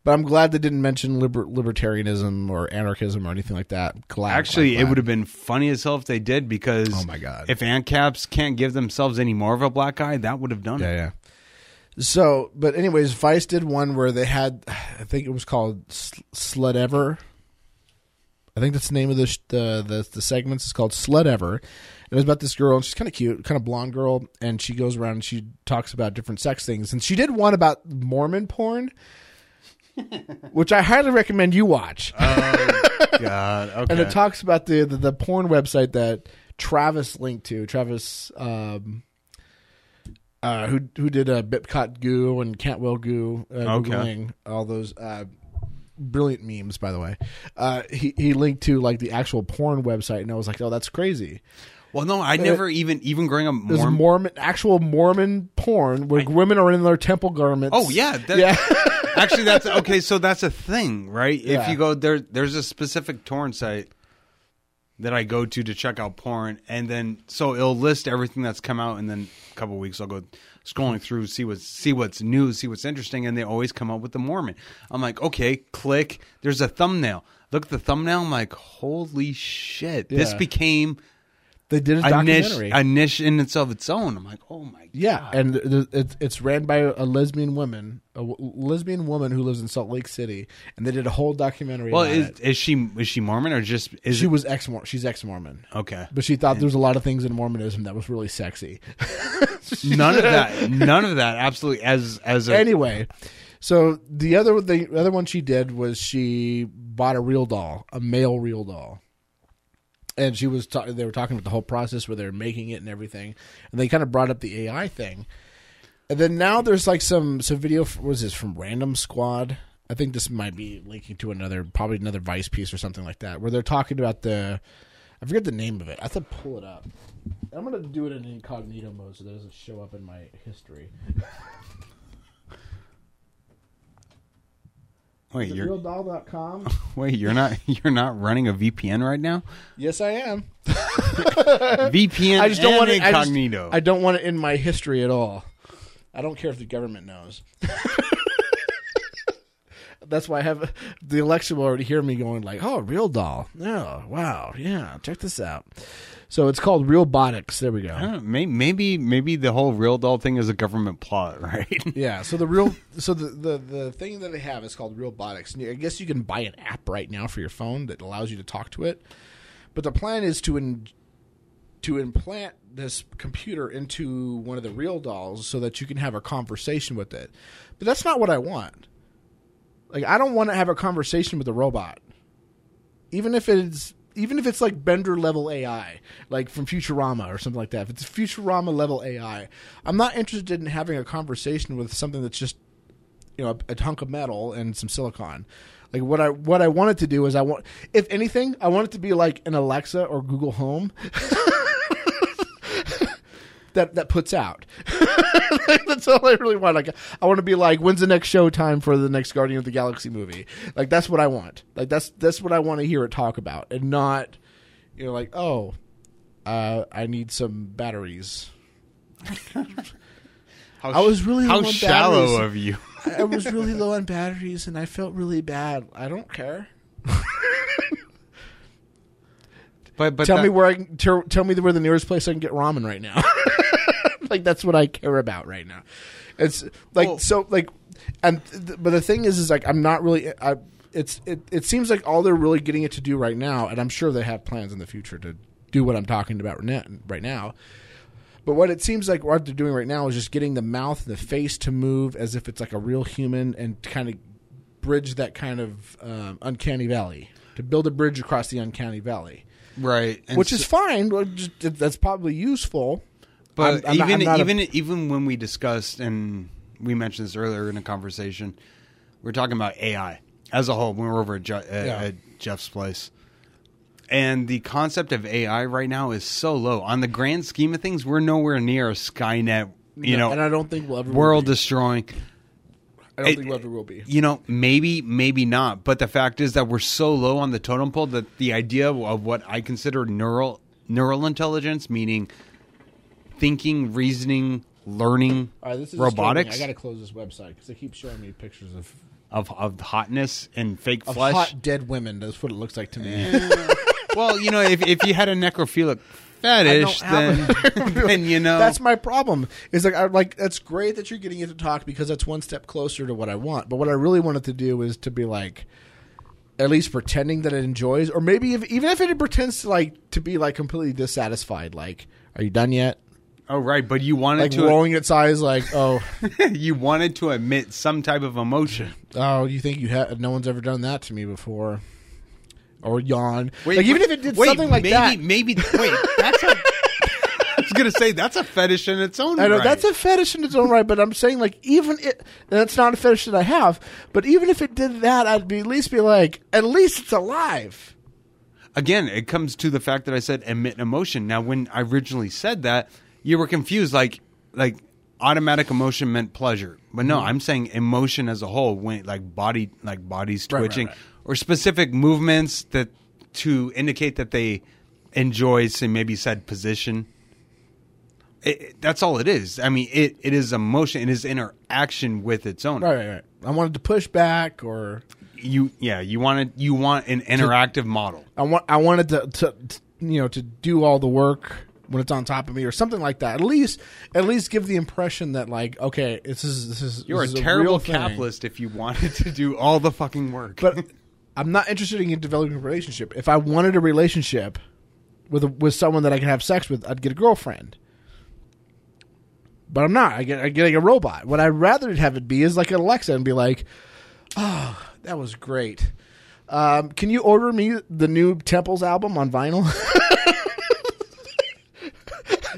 But I'm glad they didn't mention liber- libertarianism or anarchism or anything like that. Glad, Actually, glad, it would have been funny as hell if they did because Oh my God. if ANCAPs can't give themselves any more of a black eye, that would have done Yeah, it. yeah. Yeah. So, but anyways, Vice did one where they had, I think it was called Sl- Slutever. I think that's the name of the sh- the the, the segments. It's called Slutever. It was about this girl, and she's kind of cute, kind of blonde girl, and she goes around and she talks about different sex things. And she did one about Mormon porn, *laughs* which I highly recommend you watch. God, okay. *laughs* and it talks about the, the the porn website that Travis linked to. Travis, um, uh, who who did uh, Bipcot Goo and Cantwell Goo, uh, Okay. googling all those uh, brilliant memes. By the way, uh, he he linked to like the actual porn website, and I was like, oh, that's crazy. Well, no, I never even even growing up There's Mormon. Mormon, actual Mormon porn where women are in their temple garments. Oh yeah, that, yeah. *laughs* Actually, that's okay. So that's a thing, right? If you go there, there's a specific torrent site that I go to to check out porn, and then so it'll list everything that's come out, and then a couple weeks I'll go scrolling through see what's see what's new, see what's interesting, and they always come up with the Mormon. I'm like, okay, click. There's a thumbnail. Look at the thumbnail. I'm like, holy shit! This became they did a a niche, documentary. a niche in itself its own. I'm like, oh my god. Yeah, god. and th- it's it's ran by a lesbian woman, a w- lesbian woman who lives in Salt Lake City, and they did a whole documentary. Well, is it. is she is she Mormon or just is she it, was ex Mormon? she's ex Mormon, okay? but she thought there was a lot of things in Mormonism that was really sexy. *laughs* None of that. None of that. Absolutely. As as a anyway, so the other the other one she did was she bought a real doll, a male real doll. And she was ta- they were talking about the whole process where they're making it and everything, and they kind of brought up the AI thing. And then now there's like some some video. Was this from Random Squad? I think this might be linking to another probably another Vice piece or something like that, where they're talking about the I forget the name of it. I have to pull it up. I'm gonna do it in incognito mode so that it doesn't show up in my history. *laughs* wait, you're realdoll.com? *laughs* wait, you're not *laughs* you're not running a VPN right now. yes, I am. *laughs* VPN. I just don't want it. I, just- incognito. I don't want it in my history at all. I don't care if the government knows. That's why I have *laughs* the election will already hear me going like, "Oh, real doll. Oh, wow, yeah, check this out." So it's called Realbotix. There we go. know, may- maybe maybe the whole real doll thing is a government plot, *laughs* right? Yeah. So the real, so the, the the thing that they have is called Realbotix. I guess you can buy an app right now for your phone that allows you to talk to it. But the plan is to in, to implant this computer into one of the real dolls so that you can have a conversation with it. But that's not what I want. Like I don't want to have a conversation with a robot. Even if it's even if it's like Bender level AI, like from Futurama or something like that. If it's Futurama level AI, I'm not interested in having a conversation with something that's just you know a, a hunk of metal and some silicon. Like what I what I wanted to do is I want if anything I want it to be like an Alexa or Google Home *laughs* that that puts out. *laughs* that's all I really want. Like I want to be like when's the next show time for the next Guardian of the Galaxy movie? Like that's what I want. Like that's that's what I want to hear it talk about and not you know like oh uh, I need some batteries. *laughs* How, I was really how low on shallow batteries. of you. I was really low on batteries and I felt really bad. I don't care. But but tell that- me where I can tell, tell me where the nearest place I can get ramen right now. *laughs* like that's what I care about right now. It's like Well- so like and th- but the thing is is like I'm not really I it's it it seems like all they're really getting it to do right now and I'm sure they have plans in the future to do what I'm talking about right now- But what it seems like what they're doing right now is just getting the mouth and the face to move as if it's like a real human and to kind of bridge that kind of um, uncanny valley to build a bridge across the uncanny valley right, and which so- is fine. just- That's probably useful. But I'm- I'm even I'm not a- even even when we discussed and we mentioned this earlier in a conversation, we are talking about AI as a whole. When we were over at, uh, Yeah. at Jeff's place. And the concept of AI right now is so low. On the grand scheme of things, we're nowhere near a Skynet, you No, know, and I don't think we'll ever world destroying. I don't it- think we'll ever will be. You know, maybe, maybe not. But the fact is that we're so low on the totem pole that the idea of what I consider neural neural intelligence, meaning thinking, reasoning, learning, All right, this is robotics I got to close this website because they keep showing me pictures of, of of hotness and fake of flesh. hot dead women. That's what it looks like to me. *laughs* well, you know, if if you had a necrophilic fetish, then, then you know That's my problem. Is like I like that's great that you're getting it to talk because that's one step closer to what I want. But what I really wanted to do is to be like at least pretending that it enjoys or maybe if, even if it pretends to like to be like completely dissatisfied like are you done yet? Oh right, but you wanted Like to rolling its eyes like, *laughs* "Oh, you wanted to admit some type of emotion. oh, you think you had? no one's ever done that to me before." Or yawn. Wait, like even if it did wait, something like maybe, that. Maybe wait, that's a. *laughs* I was gonna say that's a fetish in its own I know right. that's a fetish in its own right, but I'm saying like even it that's not a fetish that I have. But even if it did that, I'd be at least be like, at least it's alive. Again, it comes to the fact that I said emit emotion. Now, when I originally said that, you were confused. Like, like automatic emotion meant pleasure, but Mm-hmm. no, I'm saying emotion as a whole. When like body, like bodies Right, right, twitching, right. or specific movements that to indicate that they enjoy, say maybe said position. It, it- that's all it is. I mean, it, it is emotion. It is interaction with its owner. Right, right, right. I wanted to push back, or You, yeah, you wanted you want an interactive model. I want I wanted to, to, to you know to do all the work when it's on top of me, or something like that. At least at least give the impression that like, okay, this is this is You're a is terrible real thing. capitalist if you wanted to do all the fucking work. but *laughs* I'm not interested in developing a relationship. If I wanted a relationship with a, with someone that I could have sex with, I'd get a girlfriend. But I'm not. I get I get like a robot. What I'd rather have it be is like an Alexa and be like, "Oh, that was great. Um, can you order me the new Temples album on vinyl?" *laughs*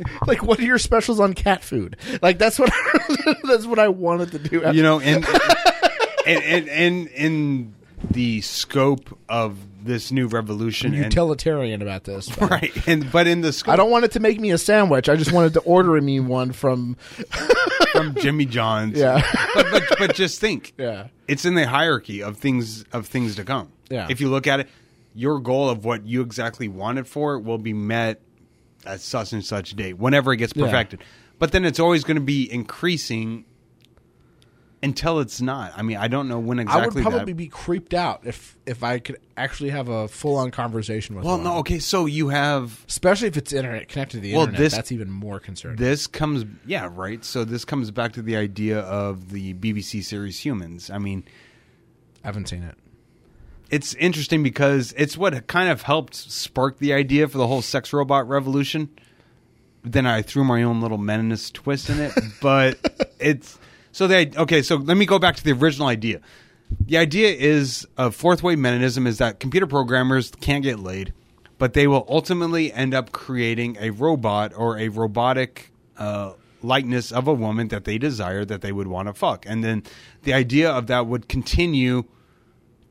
*laughs* like, what are your specials on cat food? Like, that's what *laughs* that's what I wanted to do. you know, and and and and in the scope of this new revolution, and, utilitarian about this. but- right? And but in the scope I don't want it to make me a sandwich. I just wanted to order me one from. *laughs* from Jimmy John's, Yeah, But, but but just think, yeah, it's in the hierarchy of things of things to come. Yeah. If you look at it, your goal of what you exactly wanted for it will be met at such and such date, whenever it gets Yeah. perfected. But then it's always going to be increasing until it's not. I mean, I don't know when exactly. I would probably that, be creeped out if if I could actually have a full on conversation with. well, one. no. Okay, so you have especially if it's internet connected to the Well, internet. this- that's even more concerning. this comes yeah right. So this comes back to the idea of the BBC series Humans. I mean, I haven't seen it. It's interesting because it's what kind of helped spark the idea for the whole sex robot revolution. Then I threw my own little meninist twist in it, *laughs* but it's so they okay. So let me go back to the original idea. The idea is of fourth wave meninism is that computer programmers can't get laid, but they will ultimately end up creating a robot or a robotic uh, likeness of a woman that they desire that they would want to fuck, and then the idea of that would continue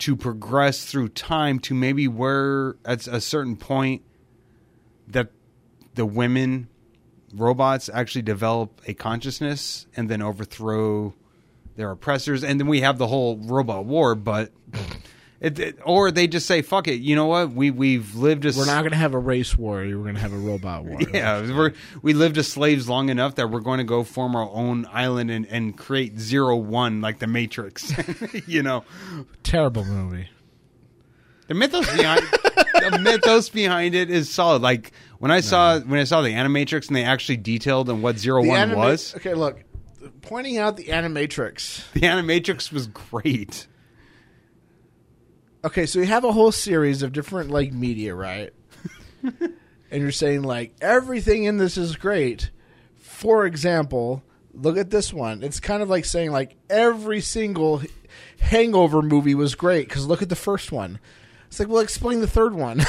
to progress through time to maybe where at a certain point that the women robots actually develop a consciousness and then overthrow their oppressors. And then we have the whole robot war but it, it- or they just say fuck it you know what we we've lived as We're not going to have a race war. We're going to have a robot war. *laughs* yeah we're, we lived as slaves long enough that we're going to go form our own island and, and create zero one like the matrix *laughs* you know Terrible movie. The mythos behind the mythos behind it is solid. Like when I saw when I saw the Animatrix and they actually detailed on what Zero The One anima- was, Okay, look. Pointing out the Animatrix. the Animatrix was great. Okay, so you have a whole series of different like media, right? *laughs* and you're saying like everything in this is great. For example, look at this one. It's kind of like saying like every single Hangover movie was great because look at the first one. It's like, well, explain the third one. *laughs*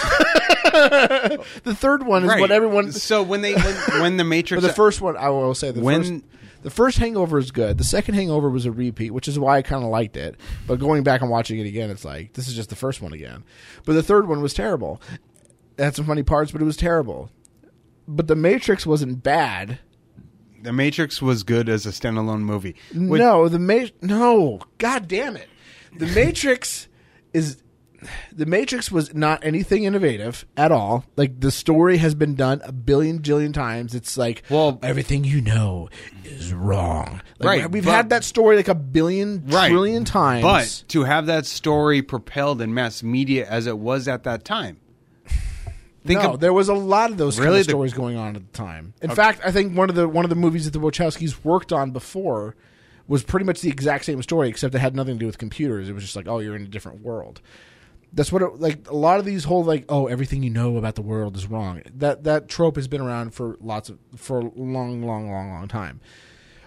the third one is Right. what everyone. So when they when, when the *laughs* But Matrix the first one, I will say the When- first. The first Hangover is good. The second Hangover was a repeat, which is why I kind of liked it. But going back and watching it again, it's like this is just the first one again. But the third one was terrible. It had some funny parts, but it was terrible. But the Matrix wasn't bad. the Matrix was good as a standalone movie. Which- no, the Ma- no, god damn it. The Matrix is the Matrix was not anything innovative at all. Like the story has been done a billion jillion times. It's like Well- everything you know is wrong. Like, Right, We've but- had that story like a billion Right. trillion times. But to have that story propelled in mass media as it was at that time. *laughs* Think no, of, there was a lot of those kind Really? of The- stories going on at the time. In fact, I think one of the one of the movies that the Wachowskis worked on before was pretty much the exact same story, except it had nothing to do with computers. It was just like, oh, you're in a different world. That's what it, like a lot of these whole like, oh, everything you know about the world is wrong. That that trope has been around for lots of for a long, long, long, long time.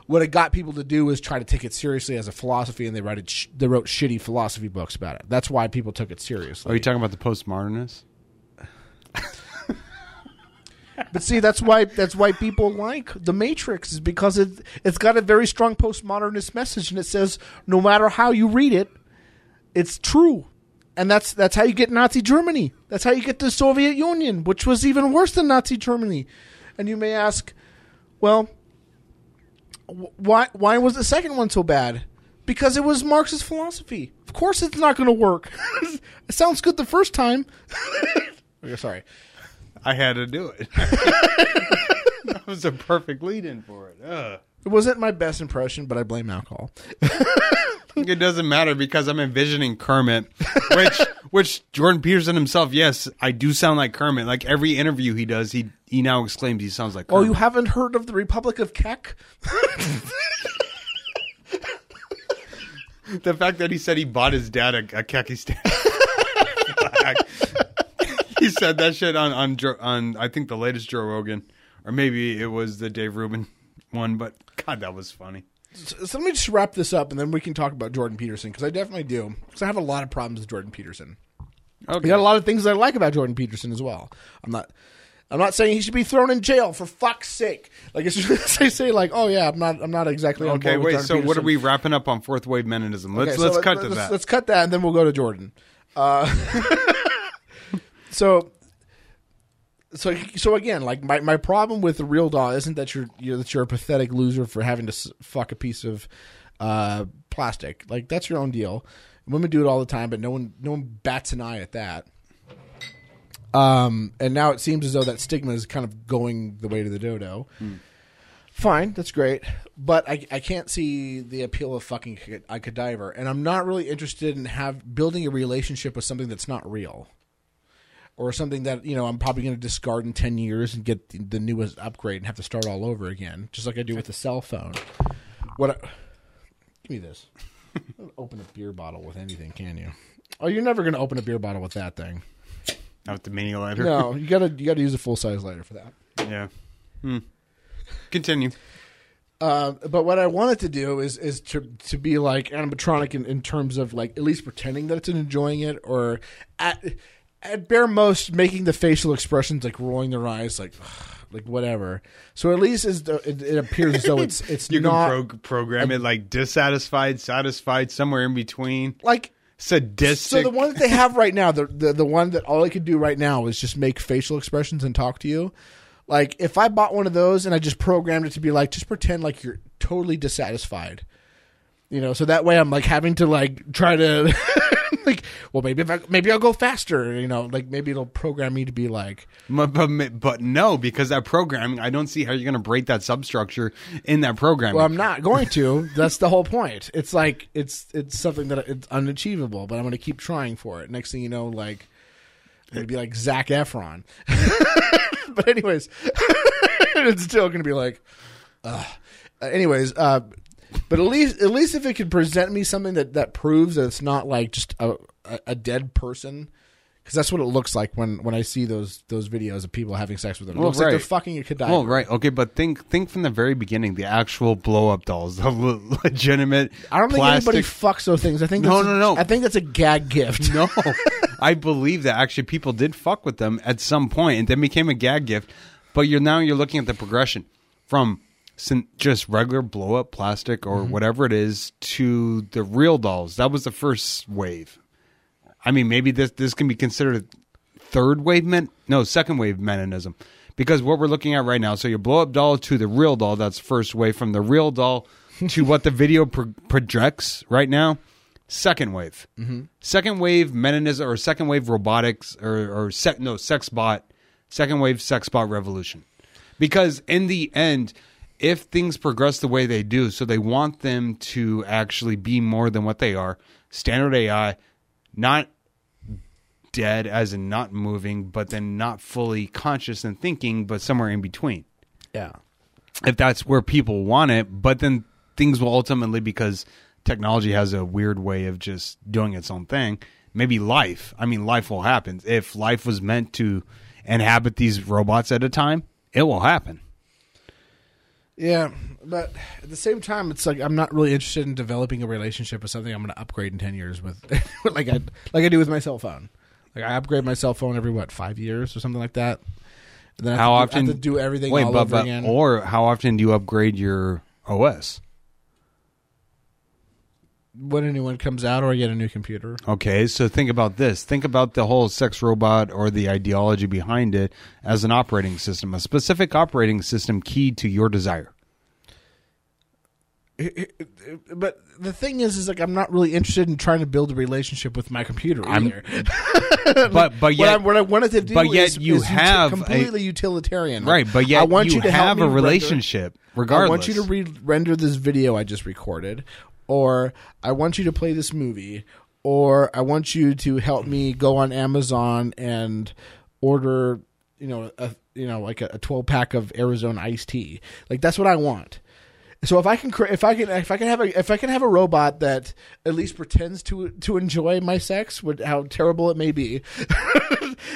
What it got people to do was try to take it seriously as a philosophy, and they write it sh- they wrote shitty philosophy books about it. That's why people took it seriously. are you talking about the postmodernists? *laughs* But see, that's why that's why people like the Matrix is because it it's got a very strong postmodernist message, and it says no matter how you read it, it's true, and that's that's how you get Nazi Germany. That's how you get the Soviet Union, which was even worse than Nazi Germany. And you may ask, well, wh- why why was the second one so bad? Because it was Marxist philosophy. Of course, it's not going to work. *laughs* it sounds good the first time. *laughs* Oh, okay, Sorry. I had to do it. *laughs* that was a perfect lead in for it. Ugh. It wasn't my best impression, but I blame alcohol. *laughs* It doesn't matter because I'm envisioning Kermit, which *laughs* which Jordan Peterson himself, yes, I do sound like Kermit. Like every interview he does, he he now exclaims he sounds like Oh, you haven't heard of the Republic of Kek? *laughs* the fact that he said he bought his dad a, a Kekistan. he said that shit on on on I think the latest Joe Rogan, or maybe it was the Dave Rubin one. But God, that was funny. So, so let me just wrap this up, and then we can talk about Jordan Peterson because I definitely do. Because I have a lot of problems with Jordan Peterson. Okay, We got a lot of things that I like about Jordan Peterson as well. I'm not. I'm not saying he should be thrown in jail for fuck's sake. Like as soon *laughs* as I say, like, oh yeah, I'm not. I'm not exactly. Okay. Wait, so what are we wrapping up on fourth wave meninism? Let's Okay, let's let- cut let's, to that. Let's cut that, and then we'll go to Jordan. Uh, *laughs* so, so, so again, like my, my problem with the real doll isn't that you're, you're that you're a pathetic loser for having to fuck a piece of uh, plastic. Like that's your own deal. Women do it all the time, but no one no one bats an eye at that. Um, and now it seems as though that stigma is kind of going the way to the dodo. Fine, that's great, but I, I can't see the appeal of fucking a cadaver, and I'm not really interested in have building a relationship with something that's not real, or something that you know I'm probably going to discard in ten years and get the, the newest upgrade and have to start all over again, just like I do with the cell phone. What? I, give me this. *laughs* Don't open a beer bottle with anything, can you? Oh, you're never going to open a beer bottle with that thing. Not with the mini lighter. No, you gotta you gotta use a full size lighter for that. yeah. Hmm. Continue. Uh, but what I wanted to do is is to to be like animatronic in, in terms of like at least pretending that it's enjoying it, or at at bare most making the facial expressions like rolling their eyes, like *sighs* like whatever. So at least it, it appears as though it's it's *laughs* You not can pro- program it like dissatisfied, satisfied, somewhere in between. like. Sadistic. So the one that they have right now, the, the the one that all I could do right now is just make facial expressions and talk to you. Like if I bought one of those and I just programmed it to be like, just pretend like you're totally dissatisfied. You know, so that way I'm like having to like try to *laughs* like, well maybe if I, maybe I'll go faster. You know, like maybe it'll program me to be like, but, but, but no, because that programming, I don't see how you're going to break that substructure in that programming. well I'm not going to. That's the whole point. It's like it's it's something that it's unachievable, but I'm going to keep trying for it. Next thing you know, like *laughs* *laughs* it'd be like Zac Efron. but anyways, it's still going to be like, uh, anyways, uh, but at least at least if it could present me something that that proves that it's not like just a a, a dead person. Because that's what it looks like when, when I see those those videos of people having sex with them. It Well, looks like they're fucking a cadaver. Well, right, okay, but think think from the very beginning, the actual blow up dolls, the le- legitimate. I don't think plastic, anybody fucks those things. I think No, that's no, a- no. I think that's a gag gift. No, *laughs* I believe that actually people did fuck with them at some point, and then became a gag gift. But you're now you're looking at the progression from just regular blow up plastic or mm-hmm. whatever it is to the real dolls. That was the first wave. I mean, maybe this this can be considered a third wave men no second wave meninism because what we're looking at right now. So your blow up doll to the real doll. That's first wave from the real doll *laughs* to what the video pro- projects right now. Second wave, mm-hmm. second wave meninism or second wave robotics or or sec, no sex bot, second wave sex bot revolution. Because in the end, if things progress the way they do, so they want them to actually be more than what they are, standard AI, not dead as in not moving, but then not fully conscious and thinking, but somewhere in between. Yeah. If that's where people want it, but then things will ultimately because technology has a weird way of just doing its own thing. Maybe life. I mean, life will happen. If life was meant to inhabit these robots at a time, it will happen. Yeah, but at the same time, it's like I'm not really interested in developing a relationship with something I'm going to upgrade in ten years with, *laughs* like I like I do with my cell phone. Like I upgrade my cell phone every what five years or something like that. And then I have How to do, I have to do everything Wait, all but, over but again? or how often do you upgrade your OS? When a new one comes out, or I get a new computer. Okay, so think about this. Think about the whole sex robot or the ideology behind it as an operating system, a specific operating system keyed to your desire. But the thing is, is like I'm not really interested in trying to build a relationship with my computer I'm- either. *laughs* But but what, I, yet what I wanted to do, but yet is, you is uti- have a- completely utilitarian, right, but yet I want you, you, to have a render- relationship regardless. I want you to re- render this video I just recorded, or I want you to play this movie, or I want you to help me go on Amazon and order, you know, a you know like a, a twelve pack of Arizona iced tea. Like that's what I want. So if I can, if I can, if I can have a, if I can have a robot that at least pretends to to enjoy my sex, with how terrible it may be, *laughs*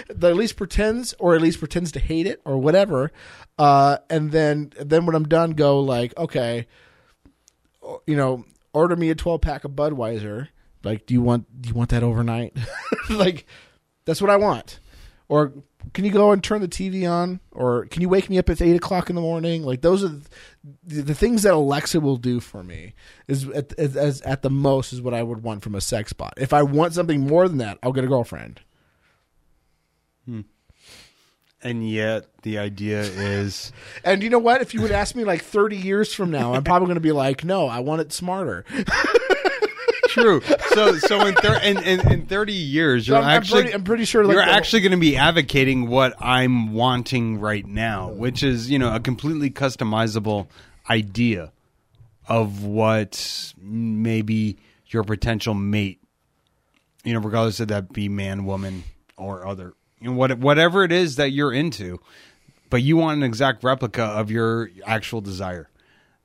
that at least pretends, or at least pretends to hate it, or whatever, uh, and then then when I'm done, go like, okay, you know, order me a 12 pack of Budweiser. Like, do you want do you want that overnight? *laughs* like, that's what I want. Or can you go and turn the TV on? Or can you wake me up at eight o'clock in the morning? Like those are the, the things that Alexa will do for me. Is at, as, at the most is what I would want from a sex bot. If I want something more than that, I'll get a girlfriend. Hmm. And yet the idea is *laughs* And you know what? If you would ask me like thirty years from now, I'm probably going to be like, no, I want it smarter. *laughs* true. So so in, thir- in, in in 30 years you're I'm, I'm actually pretty, I'm pretty sure like you're actually going to be advocating what I'm wanting right now, which is, you know, a completely customizable idea of what maybe your potential mate, you know, regardless of that be man, woman, or other, you know, what, whatever it is that you're into, but you want an exact replica of your actual desire.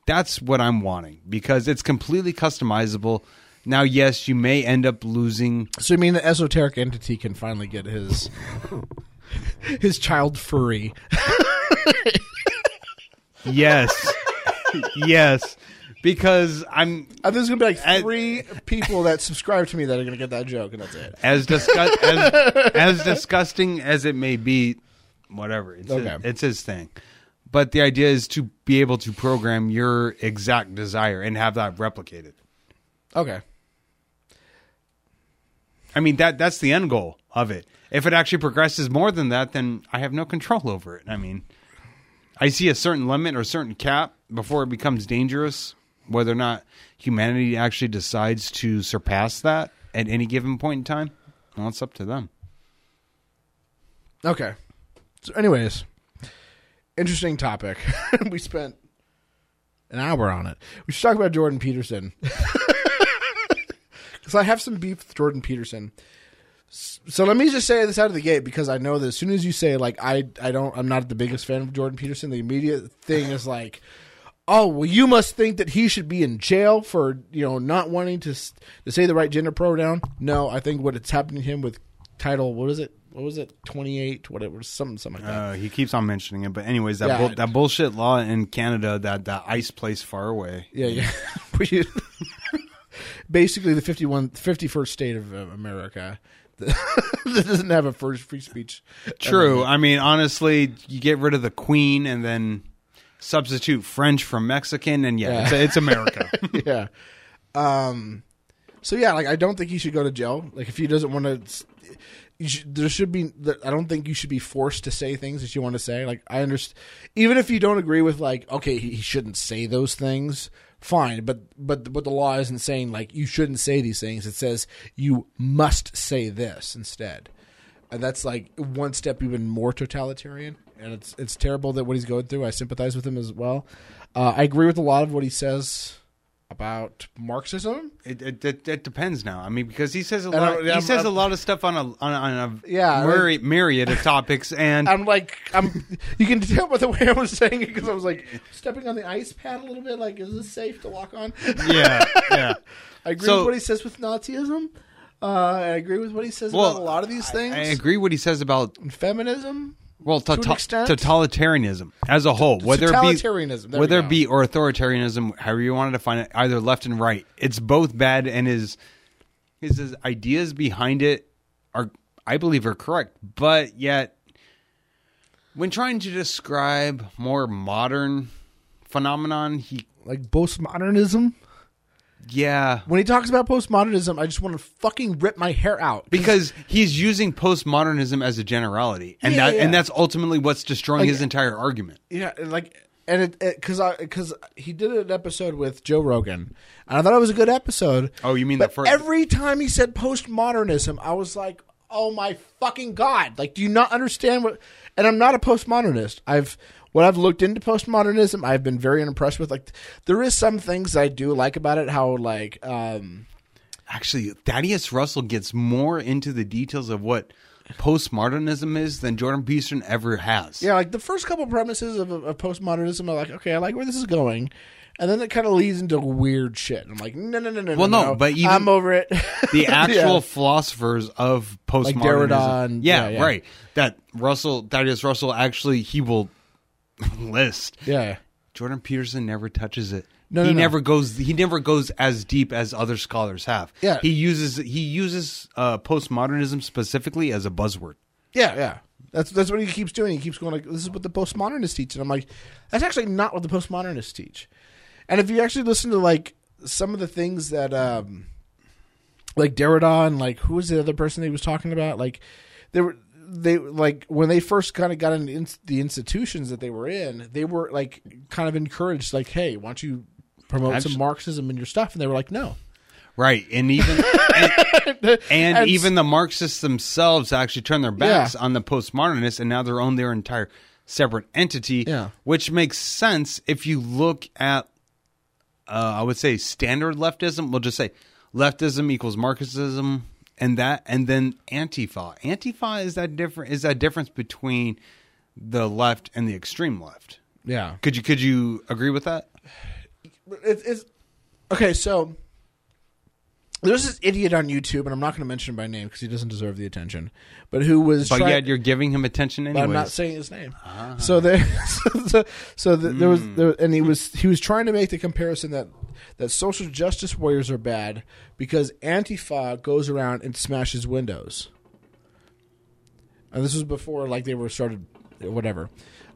That's what I'm wanting because it's completely customizable. Now, yes, you may end up losing So you mean the esoteric entity can finally get his his child furry? Yes. yes. Because I'm Uh, there's gonna be like As- three *laughs* people that subscribe to me that are gonna get that joke, and that's it. as disgust as, *laughs* as disgusting as it may be, whatever. It's Okay. his, it's his thing. But the idea is to be able to program your exact desire and have that replicated. Okay. I mean that that's the end goal of it. If it actually progresses more than that, then I have no control over it. I mean, I see a certain limit or a certain cap before it becomes dangerous. Whether or not humanity actually decides to surpass that at any given point in time, well, it's up to them. Okay. So, anyways, interesting topic. *laughs* we spent an hour on it. We should talk about Jordan Peterson. *laughs* Because I have some beef with Jordan Peterson. So let me just say this out of the gate because I know that as soon as you say like I I don't I'm not the biggest fan of Jordan Peterson, the immediate thing is like, oh well, you must think that he should be in jail for you know not wanting to to say the right gender pronoun. No, I think what it's happening to him with title what is it what was it twenty eight whatever something something like that. Uh, he keeps on mentioning it, but anyways, that Yeah. bull that bullshit law in Canada that that ice place far away. Yeah, yeah. *laughs* *laughs* Basically, the 51, 51st state of America *laughs* that doesn't have a first free speech. True. I mean, honestly, you get rid of the queen and then substitute French from Mexican, and yeah, Yeah. It's, it's America. *laughs* yeah. Um. So yeah, like I don't think he should go to jail. Like if he doesn't want to, there should be. I don't think you should be forced to say things that you want to say. Like I understand, even if you don't agree with like, okay, he shouldn't say those things. Fine, but but but the law isn't saying like you shouldn't say these things. It says you must say this instead, and that's like one step even more totalitarian. And it's it's terrible that what he's going through. I sympathize with him as well. Uh, I agree with a lot of what he says about Marxism. It, it, it, it depends now. I mean, because he says a I lot. he I'm- says a I'm- lot of stuff on a on a, on a Yeah, myri- myriad of topics, and I'm like, I'm. You can tell by the way I was saying it because I was like stepping on the ice pad a little bit. Like, is this safe to walk on? yeah, yeah. *laughs* I agree So- with what he says with Nazism. Uh, I agree with what he says Well, about a lot of these things. I agree what he says about feminism. Well, To an tota- totalitarianism as a whole, whether it be there whether it be or authoritarianism, however you want to define it, either left and right, it's both bad, and his his, his ideas behind it are, I believe, are correct, but yet when trying to describe more modern phenomenon, he Like postmodernism. Yeah. When he talks about postmodernism, I just want to fucking rip my hair out. Because he's using postmodernism as a generality, and Yeah, that yeah, and that's ultimately what's destroying his entire argument. Yeah, and like, and it because I because he did an episode with Joe Rogan, and I thought it was a good episode. Oh, you mean but the first? every time he said postmodernism, I was like, oh my fucking god! Like, do you not understand what? And I'm not a postmodernist. I've when I've looked into postmodernism, I've been very impressed with. Like, there is some things I do like about it. How like, um, Actually, Thaddeus Russell gets more into the details of what postmodernism is than Jordan Peterson ever has. yeah, like the first couple premises of, of postmodernism, I'm like, okay, I like where this is going. And then it kind of leads into weird shit. And I'm like, no, no, no, no, Well, no, no, but even- I'm over it. *laughs* The actual Yeah. philosophers of postmodernism. Derrida and- yeah, yeah, yeah. right. That Russell, Thaddeus Russell, actually, he will *laughs* list. Yeah. Jordan Peterson never touches it. No, he no, no. never goes. He never goes as deep as other scholars have. Yeah. he uses he uses uh, postmodernism specifically as a buzzword. Yeah, yeah. That's that's what he keeps doing. He keeps going like, "This is what the postmodernists teach," and I'm like, "That's actually not what the postmodernists teach." And if you actually listen to like some of the things that, um, like Derrida and like who was the other person he was talking about, like they were they like when they first kind of got into ins- the institutions that they were in, they were like kind of encouraged, like, "Hey, why don't you promote some Marxism in your stuff?" And they were like, "No." Right, and even *laughs* and, and And- even the Marxists themselves actually turned their backs on the postmodernists, and now they're own their entire separate entity. Yeah. which makes sense if you look at, uh, I would say, standard leftism. We'll just say leftism equals Marxism, and that, and then Antifa. Antifa is that different? Is that difference between the left and the extreme left? Yeah. Could you could you agree with that? it, it's okay. So there's this idiot on YouTube, and I'm not going to mention him by name because he doesn't deserve the attention. But who was? But try- yet you're giving him attention but. I'm not saying his name. So there, *laughs* so, so the, there was, there, and he was he was trying to make the comparison that that social justice warriors are bad because Antifa goes around and smashes windows. And this was before like they were started, whatever.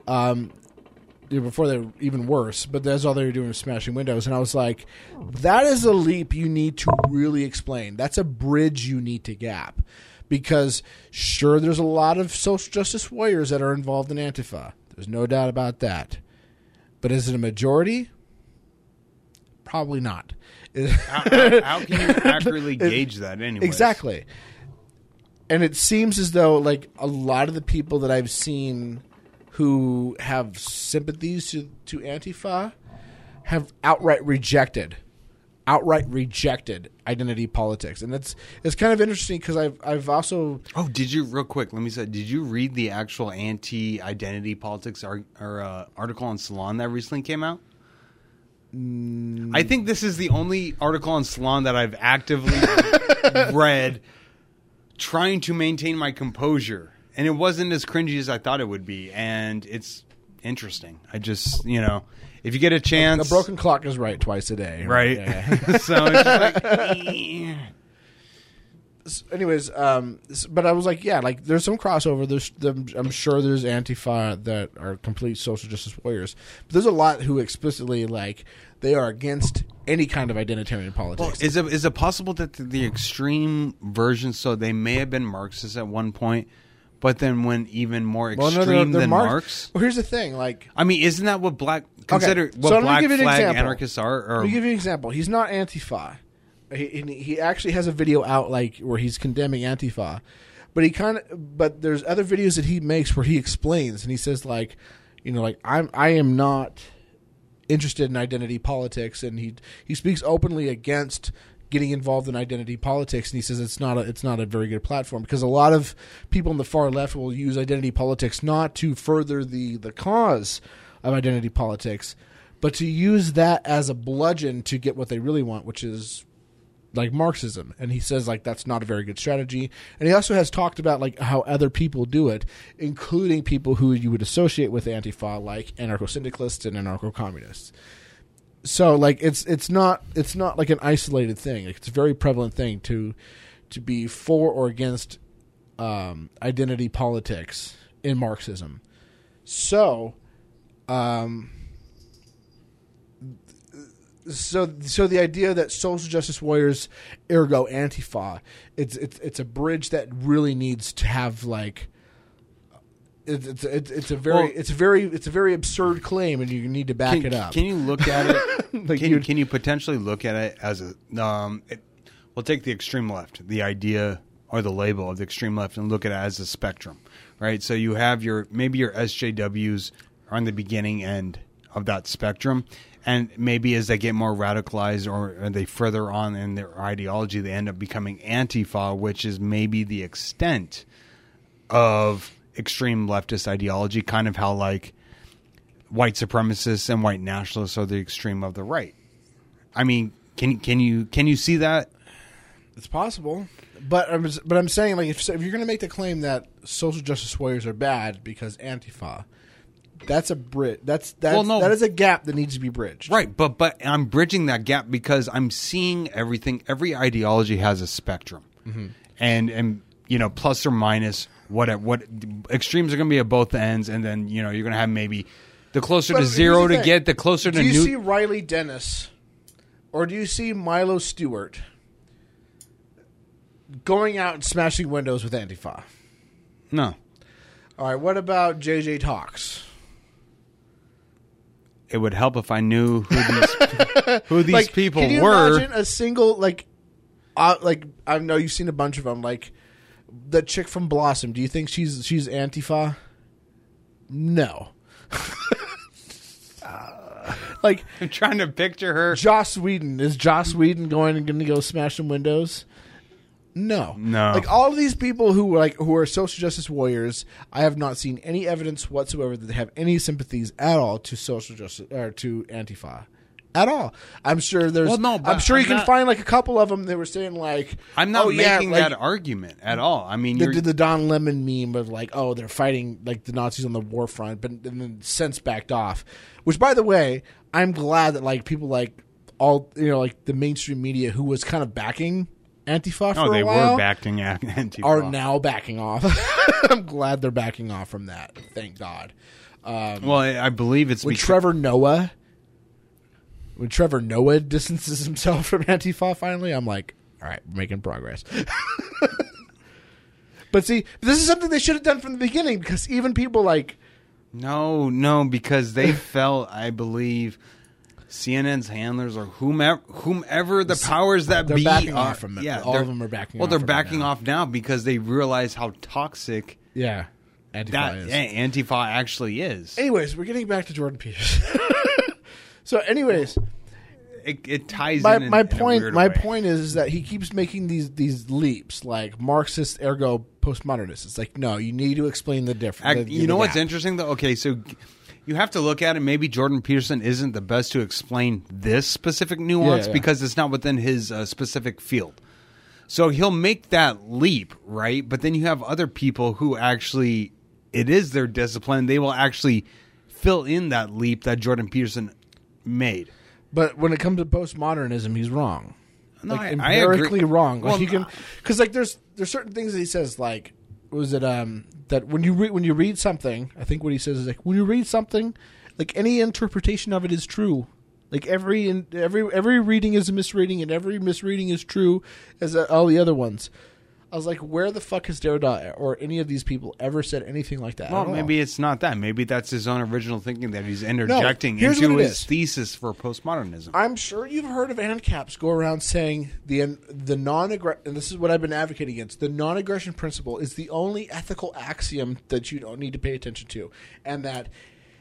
Um, you know, before they were even worse, but that's all they were doing was smashing windows. And I was like, that is a leap you need to really explain. That's a bridge you need to gap. Because sure, there's a lot of social justice warriors that are involved in Antifa. There's no doubt about that. But is it a majority? Probably not. how, how- *laughs* how can you accurately gauge that anyway? Exactly. And it seems as though like a lot of the people that I've seen who have sympathies to, to Antifa have outright rejected outright rejected identity politics. And that's it's kind of interesting because I've I've also Oh, did you real quick? Let me say, did you read the actual anti-identity politics ar- or uh, article on Salon that recently came out? I think this is the only article on Salon that I've actively *laughs* read, trying to maintain my composure, and it wasn't as cringy as I thought it would be, and it's interesting. I just, you know, if you get a chance, a broken clock is right twice a day. right? Yeah. *laughs* *laughs* so it's like, *laughs* eh. anyways, um, but I was like, yeah, like there's some crossover. There's, I'm sure there's Antifa that are complete social justice warriors. But there's a lot who explicitly like they are against any kind of identitarian politics. Is it is it possible that the, the extreme version? So they may have been Marxists at one point, but then went even more extreme Well, no, they're- they're than Marx- Marx. Well, here's the thing, like. I mean, isn't that what black consider so what me black give you an flag example. anarchists are? Or Let me give you an example. He's not Antifa. He, he, he actually has a video out like where he's condemning Antifa, but he kind of. But there's other videos that he makes where he explains and he says like, you know, like I'm I am not interested in identity politics, and he he speaks openly against getting involved in identity politics and he says it's not a it's not a very good platform because a lot of people on the far left will use identity politics not to further the the cause of identity politics but to use that as a bludgeon to get what they really want which is like Marxism, and he says like that's not a very good strategy. And he also has talked about like how other people do it, including people who you would associate with Antifa, like anarcho syndicalists and anarcho communists. So like it's it's not it's not like an isolated thing. Like, it's a very prevalent thing to to be for or against um, identity politics in Marxism. So. Um, so so the idea that social justice warriors ergo antifa it's it's it's a bridge that really needs to have like it's it's it's, it's a very Well- it's a very it's a very absurd claim and you need to back can, it up Can you look at it? *laughs* Like can, can you potentially look at it as a? Um, it, we'll take the extreme left, the idea or the label of the extreme left, and look at it as a spectrum, right? So you have your maybe your SJWs are on the beginning end of that spectrum, and maybe as they get more radicalized or, or they further on in their ideology, they end up becoming Antifa, which is maybe the extent of extreme leftist ideology, kind of how like white supremacists and white nationalists are the extreme of the right. I mean, can can you can you see that? it's possible but I'm but I'm saying like if, if you're going to make the claim that social justice warriors are bad because antifa that's a bridge that's that's Well, no. that is a gap that needs to be bridged Right, but but I'm bridging that gap because I'm seeing everything. Every ideology has a spectrum, mm-hmm. and and you know plus or minus what what extremes are going to be at both ends, and then you know you're going to have maybe the closer But to zero to thing. get, the closer to do you new. see Riley Dennis or do you see Milo Stewart going out and smashing windows with Antifa? no, All right, what about JJ Talks? it would help if I knew who these *laughs* who these like, people can you were. imagine a single like, uh, like I know you've seen a bunch of them. Like the chick from Blossom. Do you think she's she's Antifa? No. *laughs* Uh, like *laughs* I'm trying to picture her. Joss Whedon is Joss Whedon going and going to go smash some windows? No, No. Like all of these people who like who are social justice warriors, I have not seen any evidence whatsoever that they have any sympathies at all to social justice or to Antifa. At all, I'm sure there's. Well, no, but I'm sure you I'm can not- find like a couple of them that were saying like, I'm not oh, yeah, making like, that argument at all. I mean, They did the Don Lemon meme of like, oh, they're fighting like the Nazis on the war front, but and then since backed off. Which, by the way, I'm glad that like people like all you know like the mainstream media who was kind of backing Antifa for oh, they a while were backing Antifa. are now backing off. *laughs* I'm glad they're backing off from that. Thank God. Um, Well, I believe it's when because Trevor Noah, when Trevor Noah *laughs* distances himself from Antifa, finally, I'm like, all right, we're making progress. *laughs* but see, this is something they should have done from the beginning because even people like, no, no, because they *laughs* felt, I believe, CNN's handlers or whomever, whomever the powers that they're be backing are, off from it. Yeah, All of them are backing Well, off they're backing now. off now because they realize how toxic yeah, Antifa that is. Antifa actually is. Anyways, we're getting back to Jordan Peters. So, anyways, It, it ties my in. my in point my way. point is, is that he keeps making these these leaps like Marxist ergo postmodernist. It's like no, you need to explain the difference. You know what's interesting though? Okay, so you have to look at it. Maybe Jordan Peterson isn't the best to explain this specific nuance Yeah, yeah. because it's not within his uh, specific field. So he'll make that leap, right? But then you have other people who actually it is their discipline. They will actually fill in that leap that Jordan Peterson made. But when it comes to postmodernism, he's wrong. No, like I- I empirically wrong. Like Well, you can because like there's there's certain things that he says like was it um that when you read when you read something I think what he says is like when you read something like any interpretation of it is true. Like every every every reading is a misreading and every misreading is true as all the other ones. I was like, where the fuck has Derrida or any of these people ever said anything like that? Well, at all? maybe it's not that. Maybe that's his own original thinking that he's interjecting here's into his is. thesis for postmodernism. I'm sure you've heard of ANCAPs go around saying the the non and this is what I've been advocating against. The non-aggression principle is the only ethical axiom that you don't need to pay attention to, and that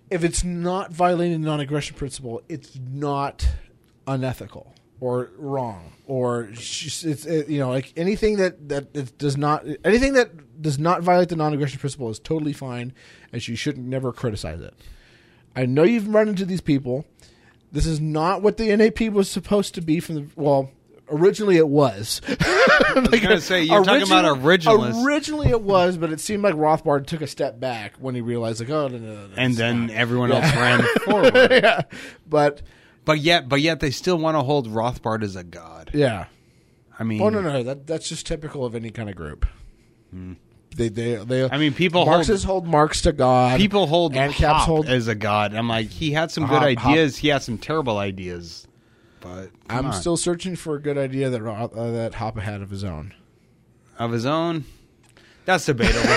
if it's not violating the non-aggression principle, it's not unethical or wrong or it's it, you know like anything that that it does not anything that does not violate the non-aggression principle is totally fine, and you shouldn't never criticize it. I know you've run into these people. This is not what the NAP was supposed to be from the well. Originally, it was. *laughs* like, gonna say, you're talking about originalists. Originally, it was, but it seemed like Rothbard took a step back when he realized, like, oh, no, no, no, no, and then not. everyone Yeah. else ran *laughs* forward. yeah, but But yet, but yet, they still want to hold Rothbard as a god. yeah. I mean, Oh no, no, that that's just typical of any kind of group. They, they, they. Hmm. I mean, people hold Marxists hold, Marx to God. people hold and Hop Caps hold. as a god. I'm like, he had some Hop- good Hop- ideas. He had some terrible ideas, but I'm on. still searching for a good idea that uh, that Hoppe had of his own. of his own. That's debatable.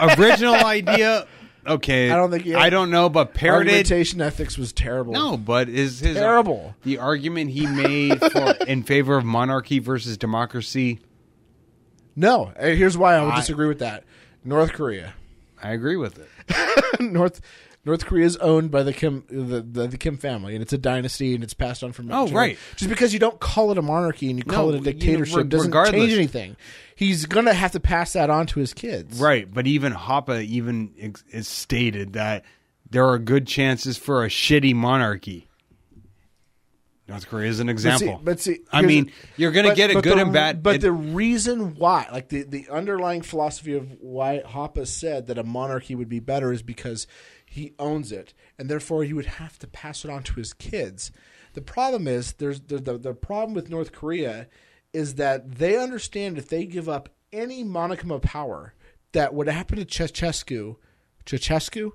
*laughs* Original idea, okay. I don't think he I don't know, but parroted. Argumentation ethics was terrible. No, but is his Terrible. the argument he made for *laughs* in favor of monarchy versus democracy? No, uh, here's why I would I- disagree with that. North Korea, I agree with it. *laughs* North North Korea is owned by the Kim the, the, the Kim family, and it's a dynasty, and it's passed on from. Oh, generation- right. Just because you don't call it a monarchy and you call No, it a you know, dictatorship doesn't regardless. change anything. He's gonna have to pass that on to his kids. Right, but even Hoppe even ex- is stated that there are good chances for a shitty monarchy. North Korea is an But see, example. but see, I here's mean, the- you're going to but- get a but good the- and bad. But it- the reason why, like the, the underlying philosophy of why Hoppe said that a monarchy would be better is because he owns it, and therefore he would have to pass it on to his kids. The problem is there's the the, the problem with North Korea is that they understand if they give up any monicum of power, that what happened to Ceausescu, Ceausescu,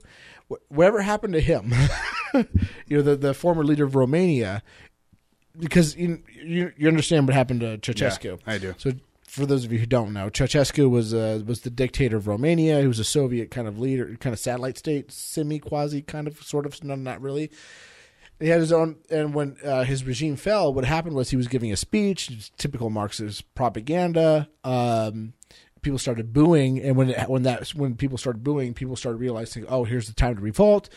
whatever happened to him, *laughs* you know, the the former leader of Romania, because you, you you understand what happened to Ceausescu. I do. So for those of you who don't know, Ceausescu was uh, was the dictator of Romania. He was a Soviet kind of leader, kind of satellite state, semi quasi kind of sort of, no, not really. He had his own, and when uh, his regime fell, what happened was he was giving a speech, typical Marxist propaganda. Um, people started booing, and when it, when that when people started booing, people started realizing, oh, here's the time to revolt.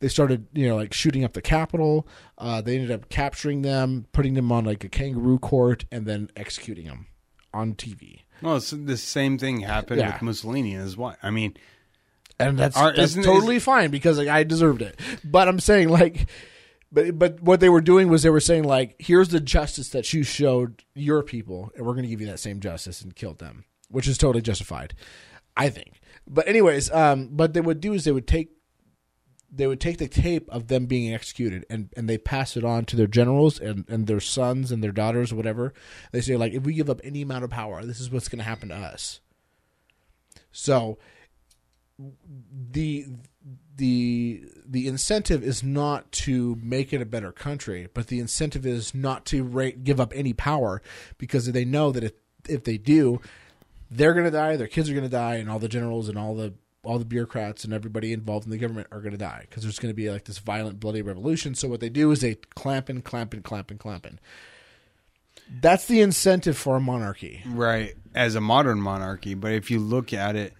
They started, you know, like shooting up the capital Uh, they ended up capturing them, putting them on like a kangaroo court, and then executing them on TV. well, it's, the same thing happened Yeah. with Mussolini as well. I mean, and that's Are- that's totally fine because like, I deserved it. But I'm saying like, but but what they were doing was they were saying like, here's the justice that you showed your people, and we're going to give you that same justice and killed them, which is totally justified, I think. But anyways, um, but they would do is they would take. They would take the tape of them being executed and, and they pass it on to their generals and, and their sons and their daughters whatever. They say like if we give up any amount of power, this is what's going to happen to us. So the the the incentive is not to make it a better country, but the incentive is not to rate, give up any power because they know that if if they do, they're going to die, their kids are going to die, and all the generals and all the all the bureaucrats and everybody involved in the government are going to die because there's going to be like this violent, bloody revolution. So what they do is they clamp and clamp and clamp and clamp and. That's the incentive for a monarchy. right as a modern monarchy, but if you look at it,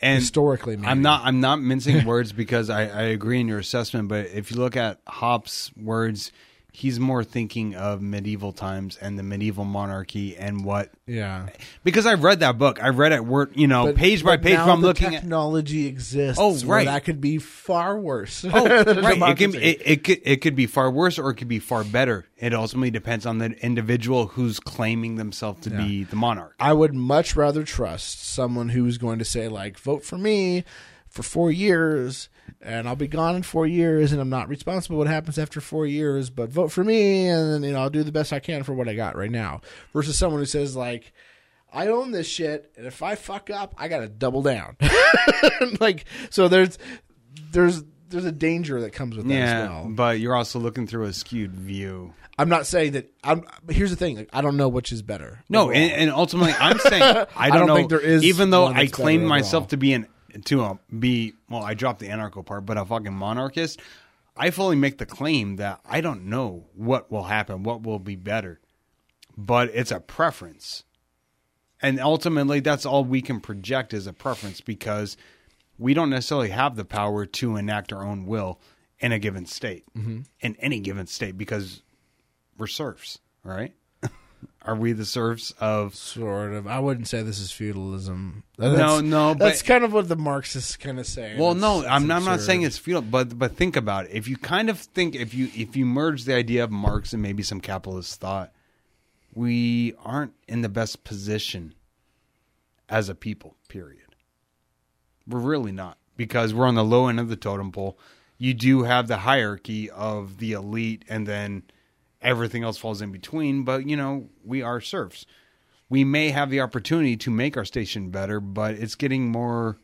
and Historically, maybe. I'm not I'm not mincing words because I, I agree in your assessment, but if you look at Hobbes' words, he's more thinking of medieval times and the medieval monarchy and what Yeah. because I've read that book. I've read it word you know But- page by page. I'm the looking at technology exists. Oh, right. that could be far worse. Oh, right. *laughs* It, can, it, it could it could be far worse or it could be far better. It ultimately depends on the individual who's claiming themselves to be the monarch. I would much rather trust someone who's going to say like, "Vote for me." for four years, and I'll be gone in four years, and I'm not responsible what happens after four years. But vote for me, and then you know I'll do the best I can for what I got right now. Versus someone who says like. I own this shit, and if I fuck up, I gotta double down. *laughs* like, so there's, there's, there's a danger that comes with that yeah, as well. but you're also looking through a skewed view. I'm not saying that. I'm. But here's the thing: like, I don't know which is better. No, and, and ultimately, I'm saying *laughs* I don't, don't know. think there is even though I claim myself to be an to a, be well, I dropped the anarcho part, but a fucking monarchist. I fully make the claim that I don't know what will happen, what will be better, but it's a preference, and ultimately, that's all we can project is a preference because we don't necessarily have the power to enact our own will in a given state, Mm-hmm. in any given state, because we're serfs, right? Are we the serfs of sort of. I wouldn't say this is feudalism. No, That's- no, but- that's kind of what the Marxists kind of say. Well, It's- no, it's I'm, I'm not saying it's feudal, but but think about it. If you kind of think if you if you merge the idea of Marx and maybe some capitalist thought, we aren't in the best position as a people. Period. We're really not because we're on the low end of the totem pole. You do have the hierarchy of the elite, and then everything else falls in between. But you know, we are serfs. We may have the opportunity to make our station better, but it's getting more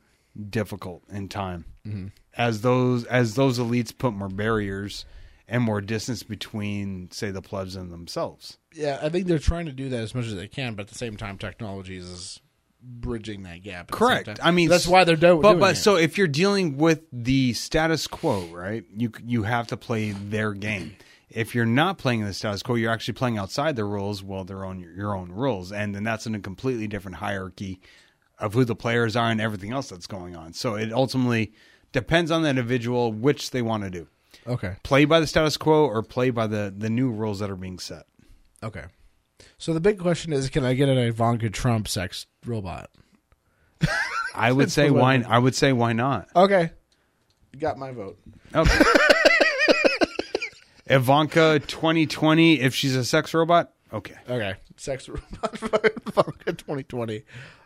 difficult in time mm-hmm. as those as those elites put more barriers and more distance between, say, the plebs and themselves. Yeah, I think they're trying to do that as much as they can, but at the same time, technology is bridging that gap. at the same Correct. I mean, that's why they're do- But doing but it. so if you're dealing with the status quo, right? You you have to play their game. If you're not playing the status quo, you're actually playing outside the rules. Well, they're on your, your own rules, and then that's in a completely different hierarchy of who the players are and everything else that's going on. So it ultimately depends on the individual which they want to do: okay, play by the status quo or play by the the new rules that are being set. okay. So the big question is, can I get an Ivanka Trump sex robot? I would *laughs* say why. I would say why not? Okay, got my vote. Okay. *laughs* Ivanka 2020, if she's a sex robot, okay. Okay, sex robot *laughs* Ivanka 2020.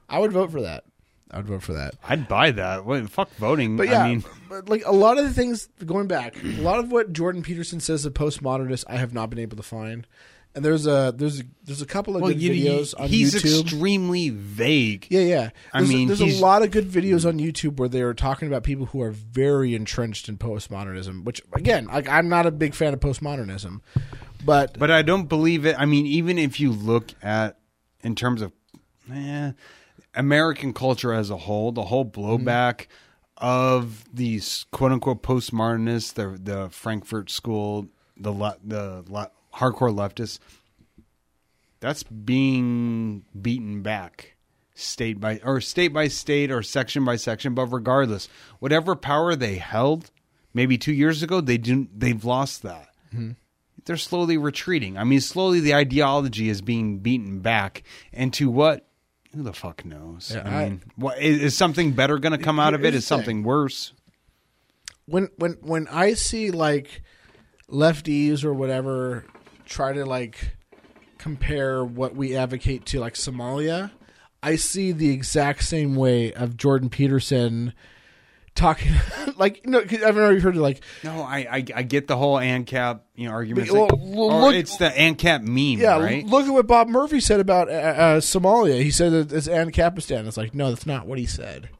I would vote for that. I would vote for that. I'd buy that. What, fuck voting. But yeah, I mean, but like a lot of the things going back, a lot of what Jordan Peterson says of postmodernists, I have not been able to find. And there's a there's a, there's a couple of well, good you, videos on he's YouTube. He's extremely vague. yeah, yeah. I There's, mean, there's a lot of good videos on YouTube where they are talking about people who are very entrenched in postmodernism. Which again, like I'm not a big fan of postmodernism, but But I don't believe it. I mean, even if you look at in terms of eh, American culture as a whole, the whole blowback of these quote unquote postmodernists, the the Frankfurt School, the the hardcore leftists, that's being beaten back state by or state by state or section by section. But regardless, whatever power they held, maybe two years ago, they didn't. They've lost that mm-hmm. they're slowly retreating. I mean, slowly the ideology is being beaten back into what? Who the fuck knows? Yeah, I I- mean, what is, is something better going to come out of it? Is the thing. something worse? when when when I see like lefties or whatever try to like compare what we advocate to like Somalia, I see the exact same way of Jordan Peterson talking *laughs* like you know I've already heard like No, I I, I get the whole ANCAP you know argument. Well, look- it's the ANCAP meme, yeah right? look at what Bob Murphy said about uh, uh, Somalia. He said that it's Ancapistan. It's like no, that's not what he said.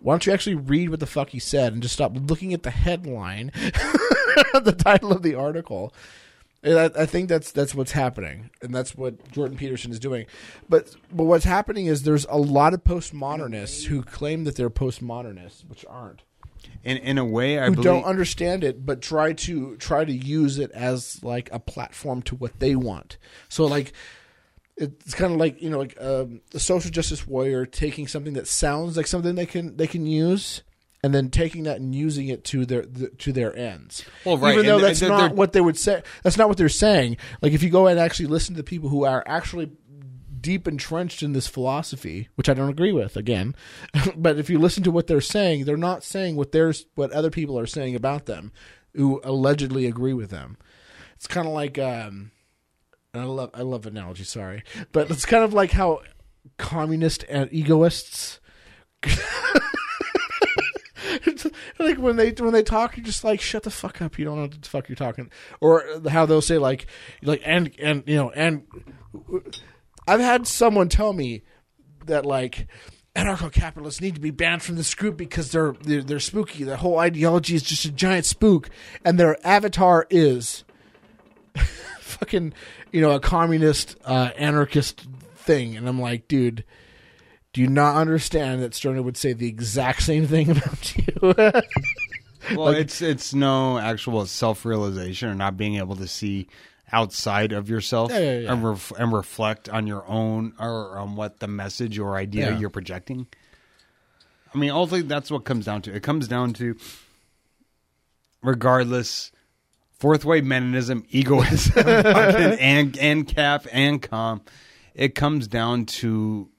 Why don't you actually read what the fuck he said and just stop looking at the headline, *laughs* the title of the article? And I, I think that's that's what's happening, and that's what Jordan Peterson is doing. But but what's happening is there's a lot of postmodernists who claim that they're postmodernists, which aren't, in in a way, I who believe. don't understand it, but try to try to use it as like a platform to what they want. So like it's kind of like you know like um, a social justice warrior taking something that sounds like something they can they can use and then taking that and using it to their the, to their ends Well, right, even though and that's they're- not they're- what they would say that's not what they're saying like if you go and actually listen to people who are actually deep entrenched in this philosophy which i don't agree with again *laughs* but if you listen to what they're saying they're not saying what there's what other people are saying about them who allegedly agree with them it's kind of like um and I love I love analogy, sorry. But it's kind of like how communist and egoists *laughs* *laughs* like when they when they talk, you're just like, shut the fuck up. You don't know what the fuck you're talking. Or how they'll say like, like and and you know and I've had someone tell me that like anarcho-capitalists need to be banned from this group because they're they're, they're spooky. Their whole ideology is just a giant spook, and their avatar is *laughs* fucking you know a communist uh, anarchist thing. And I'm like, dude. Do you not understand that Stirner would say the exact same thing *laughs* about you? *laughs* Well, it's it's no actual self realization or not being able to see outside of yourself Yeah, yeah, yeah. And, ref- and reflect on your own or on what the message or idea you're projecting. I mean, ultimately, that's what comes down to. It comes down to, regardless, fourth wave meninism, *laughs* egoism, and and cap and calm. It comes down to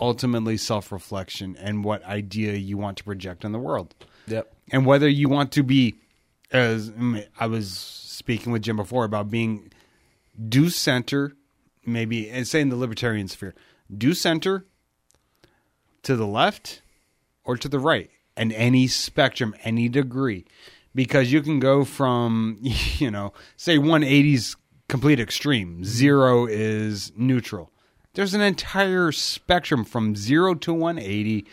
ultimately self reflection and what idea you want to project on the world yep. and whether you want to be as I was speaking with Jim before about being do center, maybe and say in the libertarian sphere, do center to the left or to the right, and any spectrum, any degree, because you can go from *laughs* you know say 180's complete extreme, zero is neutral. There's an entire spectrum from zero to 180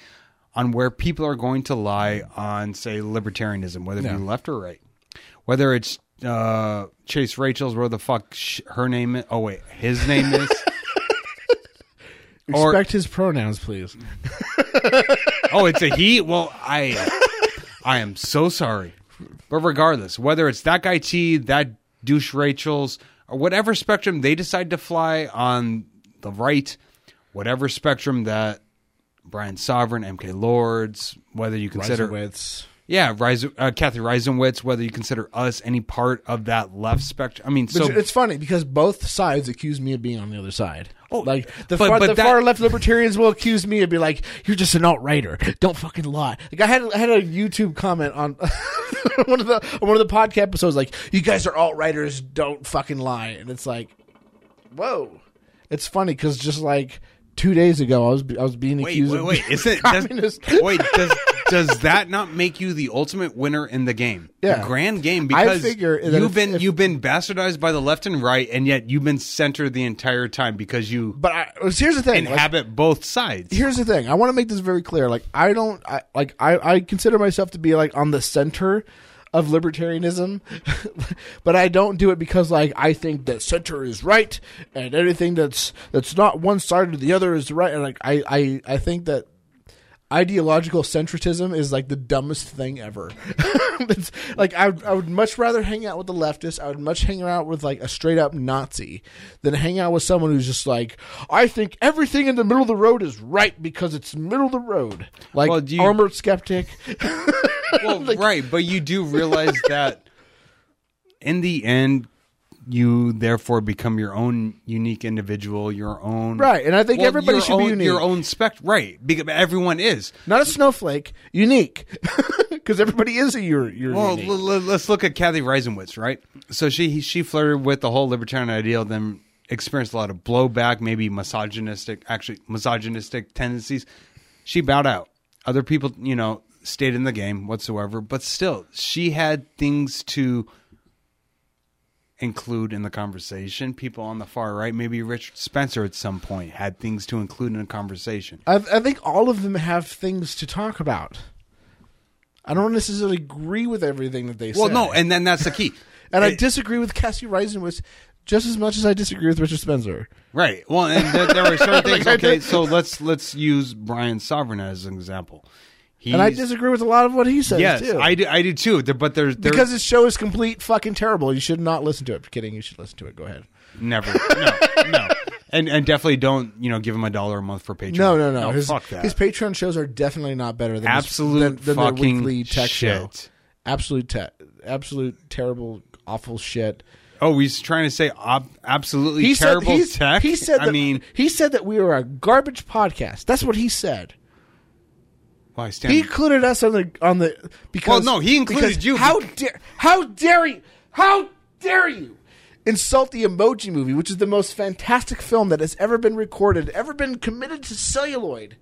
on where people are going to lie on, say, libertarianism, whether it be left or right. Whether it's uh, Chase Rachels, where the fuck sh- her name is. Oh, wait, his name is. *laughs* Or- Respect his pronouns, please. *laughs* oh, it's a he? Well, I. I am so sorry. But regardless, whether it's that guy T, that douche Rachels, or whatever spectrum they decide to fly on the right, whatever spectrum that Brian Sovryn, MK Lords, whether you consider Reisenwitz. Yeah, Rise, uh, Cathy Reisenwitz, whether you consider us any part of that left spectrum. I mean, But so it's funny because both sides accuse me of being on the other side. Oh, like the, but- far, but the that- far left libertarians will accuse me of be like, "You're just an alt righter. Don't fucking lie." Like I had I had a YouTube comment on *laughs* one of the on one of the podcast episodes, like, "You guys are alt righters. Don't fucking lie." And it's like, whoa, it's funny because just like two days ago, I was I was being wait, accused wait, of wait. Isn't *laughs* communist. does, wait? Does does that not make you the ultimate winner in the game, Yeah. the grand game? Because you've been if- you've been bastardized by the left and right, and yet you've been centered the entire time because you but I, here's the thing: like, inhabit both sides. here's the thing. I want to make this very clear. Like I don't I, like I, I consider myself to be like on the center of libertarianism, *laughs* but I don't do it because like I think that center is right and anything that's that's not one side or the other is right. And like I I, I think that ideological centrism is like the dumbest thing ever. *laughs* it's like I, I would much rather hang out with the leftists. I would much hang out with like a straight up Nazi than hang out with someone who's just like, I think everything in the middle of the road is right because it's middle of the road. Like Well, you- Armoured Skeptic. *laughs* *laughs* well, right, but you do realize that in the end, you therefore become your own unique individual, your own Right, and I think Well, everybody should be unique. Your own spec, right? Because everyone is. Not a snowflake, unique. *laughs* Because everybody is a you're, you're Well, unique. l- l- let's look at Cathy Reisenwitz, right? So she she flirted with the whole libertarian ideal, then experienced a lot of blowback, maybe misogynistic, actually misogynistic tendencies. She bowed out. Other people, you know, stayed in the game whatsoever, but still, she had things to include in the conversation. People on the far right, maybe Richard Spencer at some point had things to include in a conversation. I, I think all of them have things to talk about. I don't necessarily agree with everything that they say. Well, no, and then that's the key. *laughs* and I disagree with Cassie Reisenwitz just as much as I disagree with Richard Spencer. Right. Well, and there, there were certain *laughs* things. Okay, so let's let's use Brian Sovryn as an example. He's, And I disagree with a lot of what he says Yes, too. I do. I do too. There- But there's there, because his show is complete fucking terrible. You should not listen to it. Kidding, you should listen to it. Go ahead. never no no, and and definitely don't you know give him a dollar a month for Patreon. No, no, no. his, fuck that. his Patreon shows are definitely not better than Absolute his, than, than fucking weekly tech show. shit. Absolute, te- absolute terrible, awful shit. Oh, he's trying to say ob- absolutely He terrible said tech. he said I that, mean, he said that we were a garbage podcast. That's what he said. I stand. He included us on the on the because Well, no, he included you How dare how dare you? How dare you? Insult the Emoji Movie, which is the most fantastic film that has ever been recorded, ever been committed to celluloid.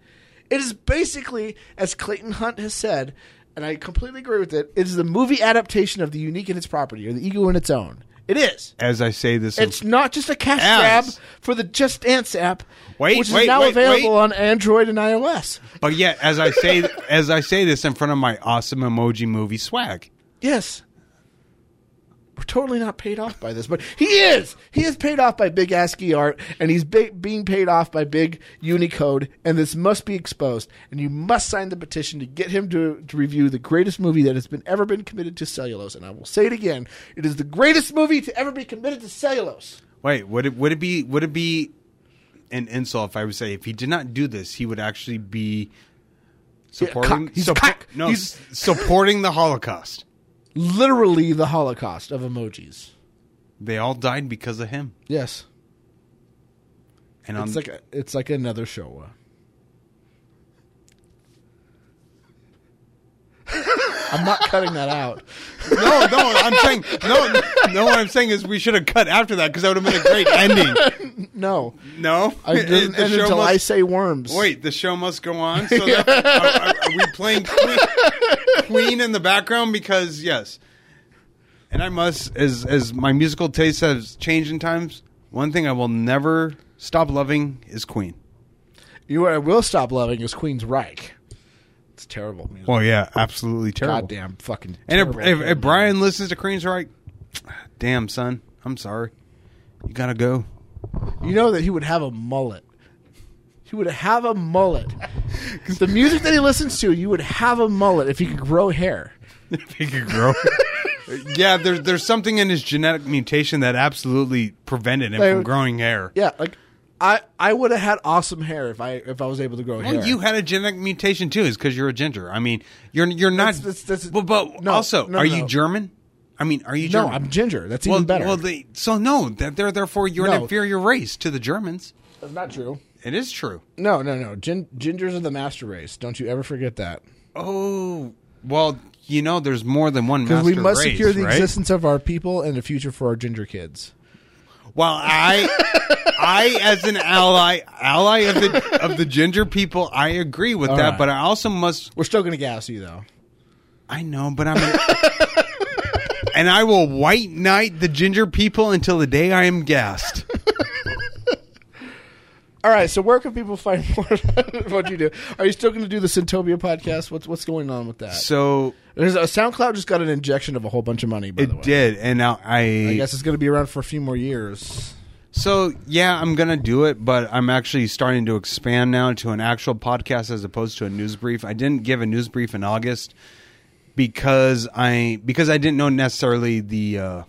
It is basically, as Clayton Hunt has said, and I completely agree with it. It is the movie adaptation of the Unique and Its Property or the Ego and Its Own. It is. As I say this, It's not just a cash As- grab for the Just Dance app, Wait, which is wait, now wait, available on Android and iOS. but yet as I say *laughs* as I say this in front of my awesome emoji movie swag. Yes. We're totally not paid off by this, but he is. He is paid off by Big ASCII art, and he's ba- being paid off by Big Unicode, and this must be exposed. And you must sign the petition to get him to, to review the greatest movie that has been ever been committed to cellulose. And I will say it again: it is the greatest movie to ever be committed to cellulose. Wait, would it would it be would it be an insult if I would say if he did not do this, he would actually be supporting cock. He's suppo- cock. no He's- supporting the Holocaust. Literally, the Holocaust of emojis. They all died because of him. Yes, And on it's like a, it's like another Shoah. I'm not cutting that out. *laughs* no, no, I'm saying no, no. What I'm saying is we should have cut after that because that would have been a great ending. *laughs* No, No, I The end show until must- I say worms. Wait, the show must go on. *laughs* So that, are, are- are we playing Queen, Queen in the background? Because yes, and I must, as as my musical taste has changed in times. One thing I will never stop loving is Queen. You know what I will stop loving is Queensrÿche. It's terrible music. Well, yeah, absolutely terrible. Goddamn fucking And if, if, if Brian listens to Queensrÿche, *tsk* damn son, I'm sorry. You gotta go. you know that he would have a mullet. He would have a mullet. *laughs* the music that he listens to, you would have a mullet if he could grow hair. *laughs* if he could grow. *laughs* yeah, there's there's something in his genetic mutation that absolutely prevented him Like- from growing hair. Yeah, like I I would have had awesome hair if I if I was able to grow hair. You had a genetic mutation too, is because you're a ginger. I mean, you're you're not. That's- that's- that's- but but no, also, no, are no. you German? I mean, are you no, German? I'm ginger. That's well, even better. Well, they, so no, that they're therefore you're an inferior race to the Germans. That's not true. It is true. No, no, no. Gin- gingers are the master race. Don't you ever forget that. Oh well, you know, there's more than one Because we must race, secure the right? existence of our people and the future for our ginger kids. Well, I, I as an ally, ally of the of the ginger people, I agree with All that. right. But I also must. We're still going to gas you though. I know, but I'm. An, *laughs* and I will white knight the ginger people until the day I am gassed. All right, so where can people find *laughs* more of what you do? Are you still going to do the Syntopia podcast? What's what's going on with that? So There's a SoundCloud just got an injection of a whole bunch of money. By the way, it did, and now I. I guess it's going to be around for a few more years. So yeah, I'm gonna do it, but I'm actually starting to expand now to an actual podcast as opposed to a news brief. I didn't give a news brief in August because I because I didn't know necessarily the uh,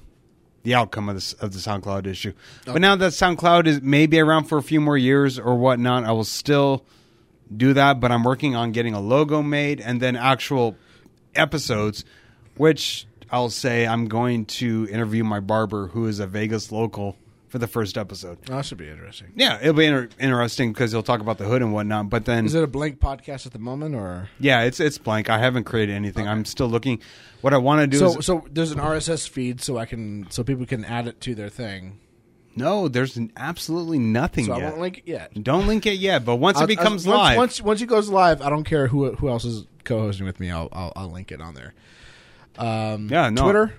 the outcome of this of the SoundCloud issue. But now that SoundCloud is maybe around for a few more years or whatnot, I will still do that. But I'm working on getting a logo made and then actual episodes, which I'll say I'm going to interview my barber who is a Vegas local for the first episode. Oh, that should be interesting. Yeah, it'll be inter- interesting because he'll talk about the hood and whatnot. But then, Is it a blank podcast at the moment, or yeah, it's it's blank. I haven't created anything. I'm still looking. What I want to do so? is So there's an RSS feed, so I can so people can add it to their thing. no. There's an, absolutely nothing So I yet. won't link it yet. Don't link it yet. But once I'll- it becomes I'll- live, once, once once it goes live, I don't care who who else is co-hosting with me. I'll I'll, I'll link it on there. Um, Yeah, no. Twitter.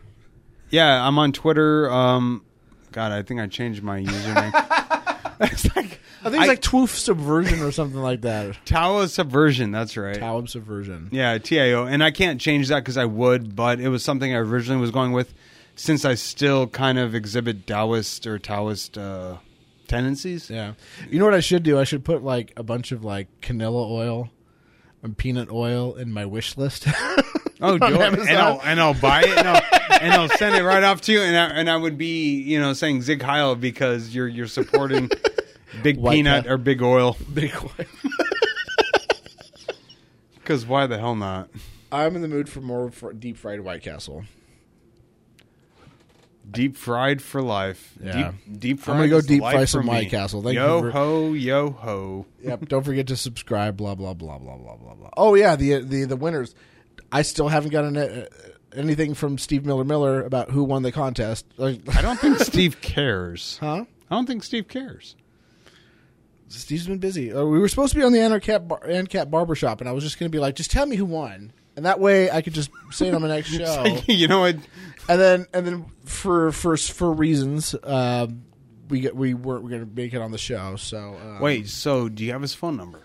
yeah, I'm on Twitter. Um, God, I think I changed my username. *laughs* it's like I think it's like Twoof Subversion or something like that. Tao Subversion. That's right. Towab Subversion. Yeah, TAO. And I can't change that because I would, but it was something I originally was going with since I still kind of exhibit Taoist or Taoist uh, tendencies. Yeah. You know what I should do? I should put like a bunch of like canola oil peanut oil in my wish list. *laughs* Oh, do it. And I'll, and I'll buy it and I'll, and I'll send it right off to you. And I, and I would be, you know, saying Sieg Heil because you're you're supporting *laughs* Big White Peanut Cat. or Big Oil. Big one. Because *laughs* why the hell not? I'm in the mood for more fr- deep fried White Castle. Deep fried for life. Yeah. Deep, deep I'm gonna go deep fry for some me. White Castle. Thank you yo for- ho, yo ho. Yep. Don't forget to subscribe. Blah blah blah blah blah blah blah. Oh yeah, the the the winners. I still haven't gotten uh, anything from Steve Miller Miller about who won the contest. *laughs* I don't think Steve cares. huh? I don't think Steve cares. Steve's been busy. Uh, we were supposed to be on the Ancat Bar- Ancat Barbershop, and I was just going to be like, just tell me who won. and that way I could just say it on the next *laughs* show. you know what? And then and then for for for reasons, uh, we get we weren't we going to make it on the show. So um, Wait, so do you have his phone number?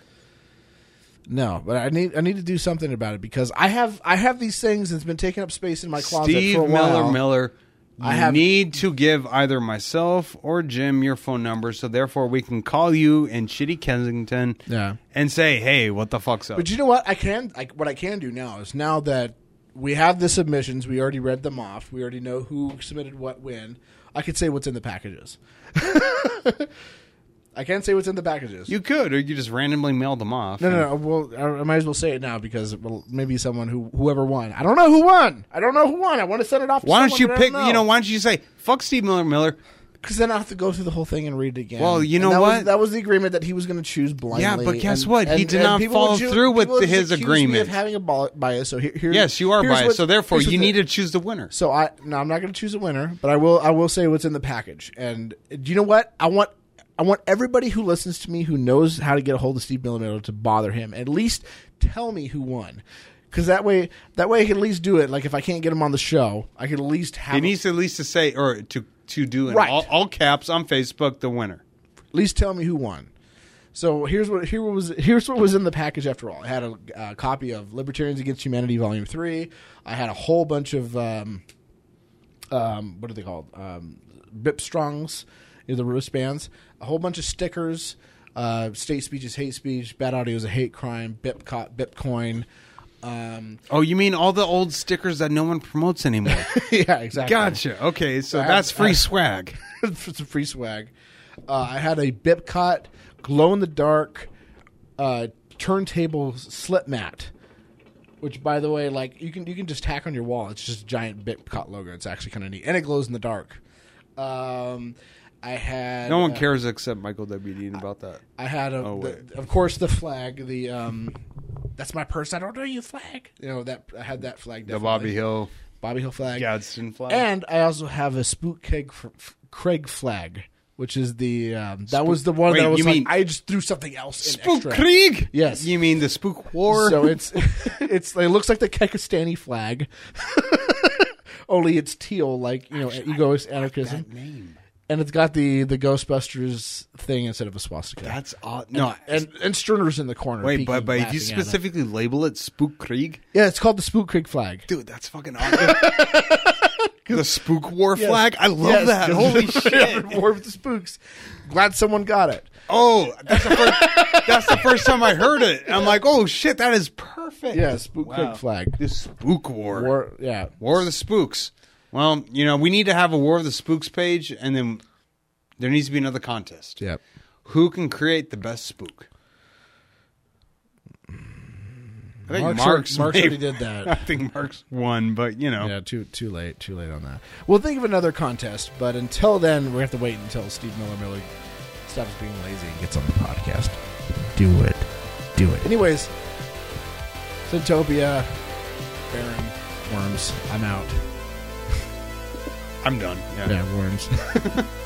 no, but I need I need to do something about it because I have I have these things and it's been taking up space in my closet Steve for a Miller while. Miller. You I have- need to give either myself or Jim your phone number, so therefore we can call you in shitty Kensington Yeah. and say, "Hey, what the fuck's up?" But you know what? I can. I, what I can do now is now that we have the submissions, we already read them off. We already know who submitted what when. I could say what's in the packages. *laughs* I can't say what's in the packages. You could, or you just randomly mailed them off. no, no, no. Well, I, I might as well say it now because well, maybe someone who whoever won. I don't know who won. I don't know who won. I want to send it off. To Why don't you pick? don't You know, why don't you say, "Fuck Steve Miller Miller"? Because then I have to go through the whole thing and read it again. Well, you know that what? Was, that was the agreement that he was going to choose blindly. Yeah, but guess and- what? He and- did and not follow ju- through with his accuse me agreement. of having a bias. So here, here's, Yes, you are biased, what- so therefore you need the- to choose the winner. So I no, I'm not going to choose a winner, but I will. I will say what's in the package. And do you know what? I want. I want everybody who listens to me who knows how to get a hold of Steve Miller to bother him. At least tell me who won, because that way, that way I can at least do it. Like if I can't get him on the show, I can at least have He needs to at least to say or to to do in Right. all, all caps on Facebook the winner. at least tell me who won. So here's what here was here's what was in the package. After all, I had a, uh copy of Libertarians Against Humanity Volume Three. I had a whole bunch of um, um, what are they called? Um, Bip Strongs, you know, the wristbands. A whole bunch of stickers. Uh, state speech is hate speech. Bad audio is a hate crime. Bipcot, Bipcoin. Um, Oh, you mean all the old stickers that no one promotes anymore? *laughs* yeah, exactly. gotcha. Okay, so that's free I- *laughs* swag. some free swag. Uh, I had a Bipcot glow in the dark uh, turntable slip mat, which, by the way, like you can you can just tack on your wall. It's just a giant Bipcot logo. It's actually kind of neat, and it glows in the dark. Um, I had No one uh, cares except Michael W. Dean about that. I had a, Oh, the- of course, the flag. The um, that's my purse. I don't know you flag. You know that I had that flag. The Bobby Hill Bobby Hill flag. Gadsden flag. And I also have a Spook f- Krieg flag, which is the um, that was the one Wait, that I was you like mean- I just threw something else in Spook extra. Krieg? Yes. You mean the Spook War? So it's *laughs* it's it looks like the Kekistani flag, *laughs* only it's teal, like you know, egoist anarchism, name. And it's got the the Ghostbusters thing instead of a swastika. That's odd. No, and and Stirner's in the corner. wait, but but if you specifically label it Spook Krieg, yeah, it's called the Spook Krieg flag. dude, that's fucking awesome. *laughs* the Spook War Yes. flag. I love Yes. that. Holy shit! *laughs* War with the spooks. Glad someone got it. Oh, that's the, first, *laughs* that's the first time I heard it. I'm like, oh shit, that is perfect. Yeah, Spook Wow. Krieg flag. The Spook War. War, yeah, War of the Spooks. Well, you know, we need to have a War of the Spooks page, and then there needs to be another contest. Yep. Who can create the best spook? I think Mark's, Mark's, Mark's already did that. *laughs* I think Mark's won, but you know, Yeah, too too late, too late on that. We'll think of another contest, but until then, we have to wait until Steve Miller Miller stops being lazy and gets on the podcast. Do it, do it. Anyways, Syntopia, Baron, Worms. I'm out. I'm done. Yeah. Yeah, Worms. *laughs*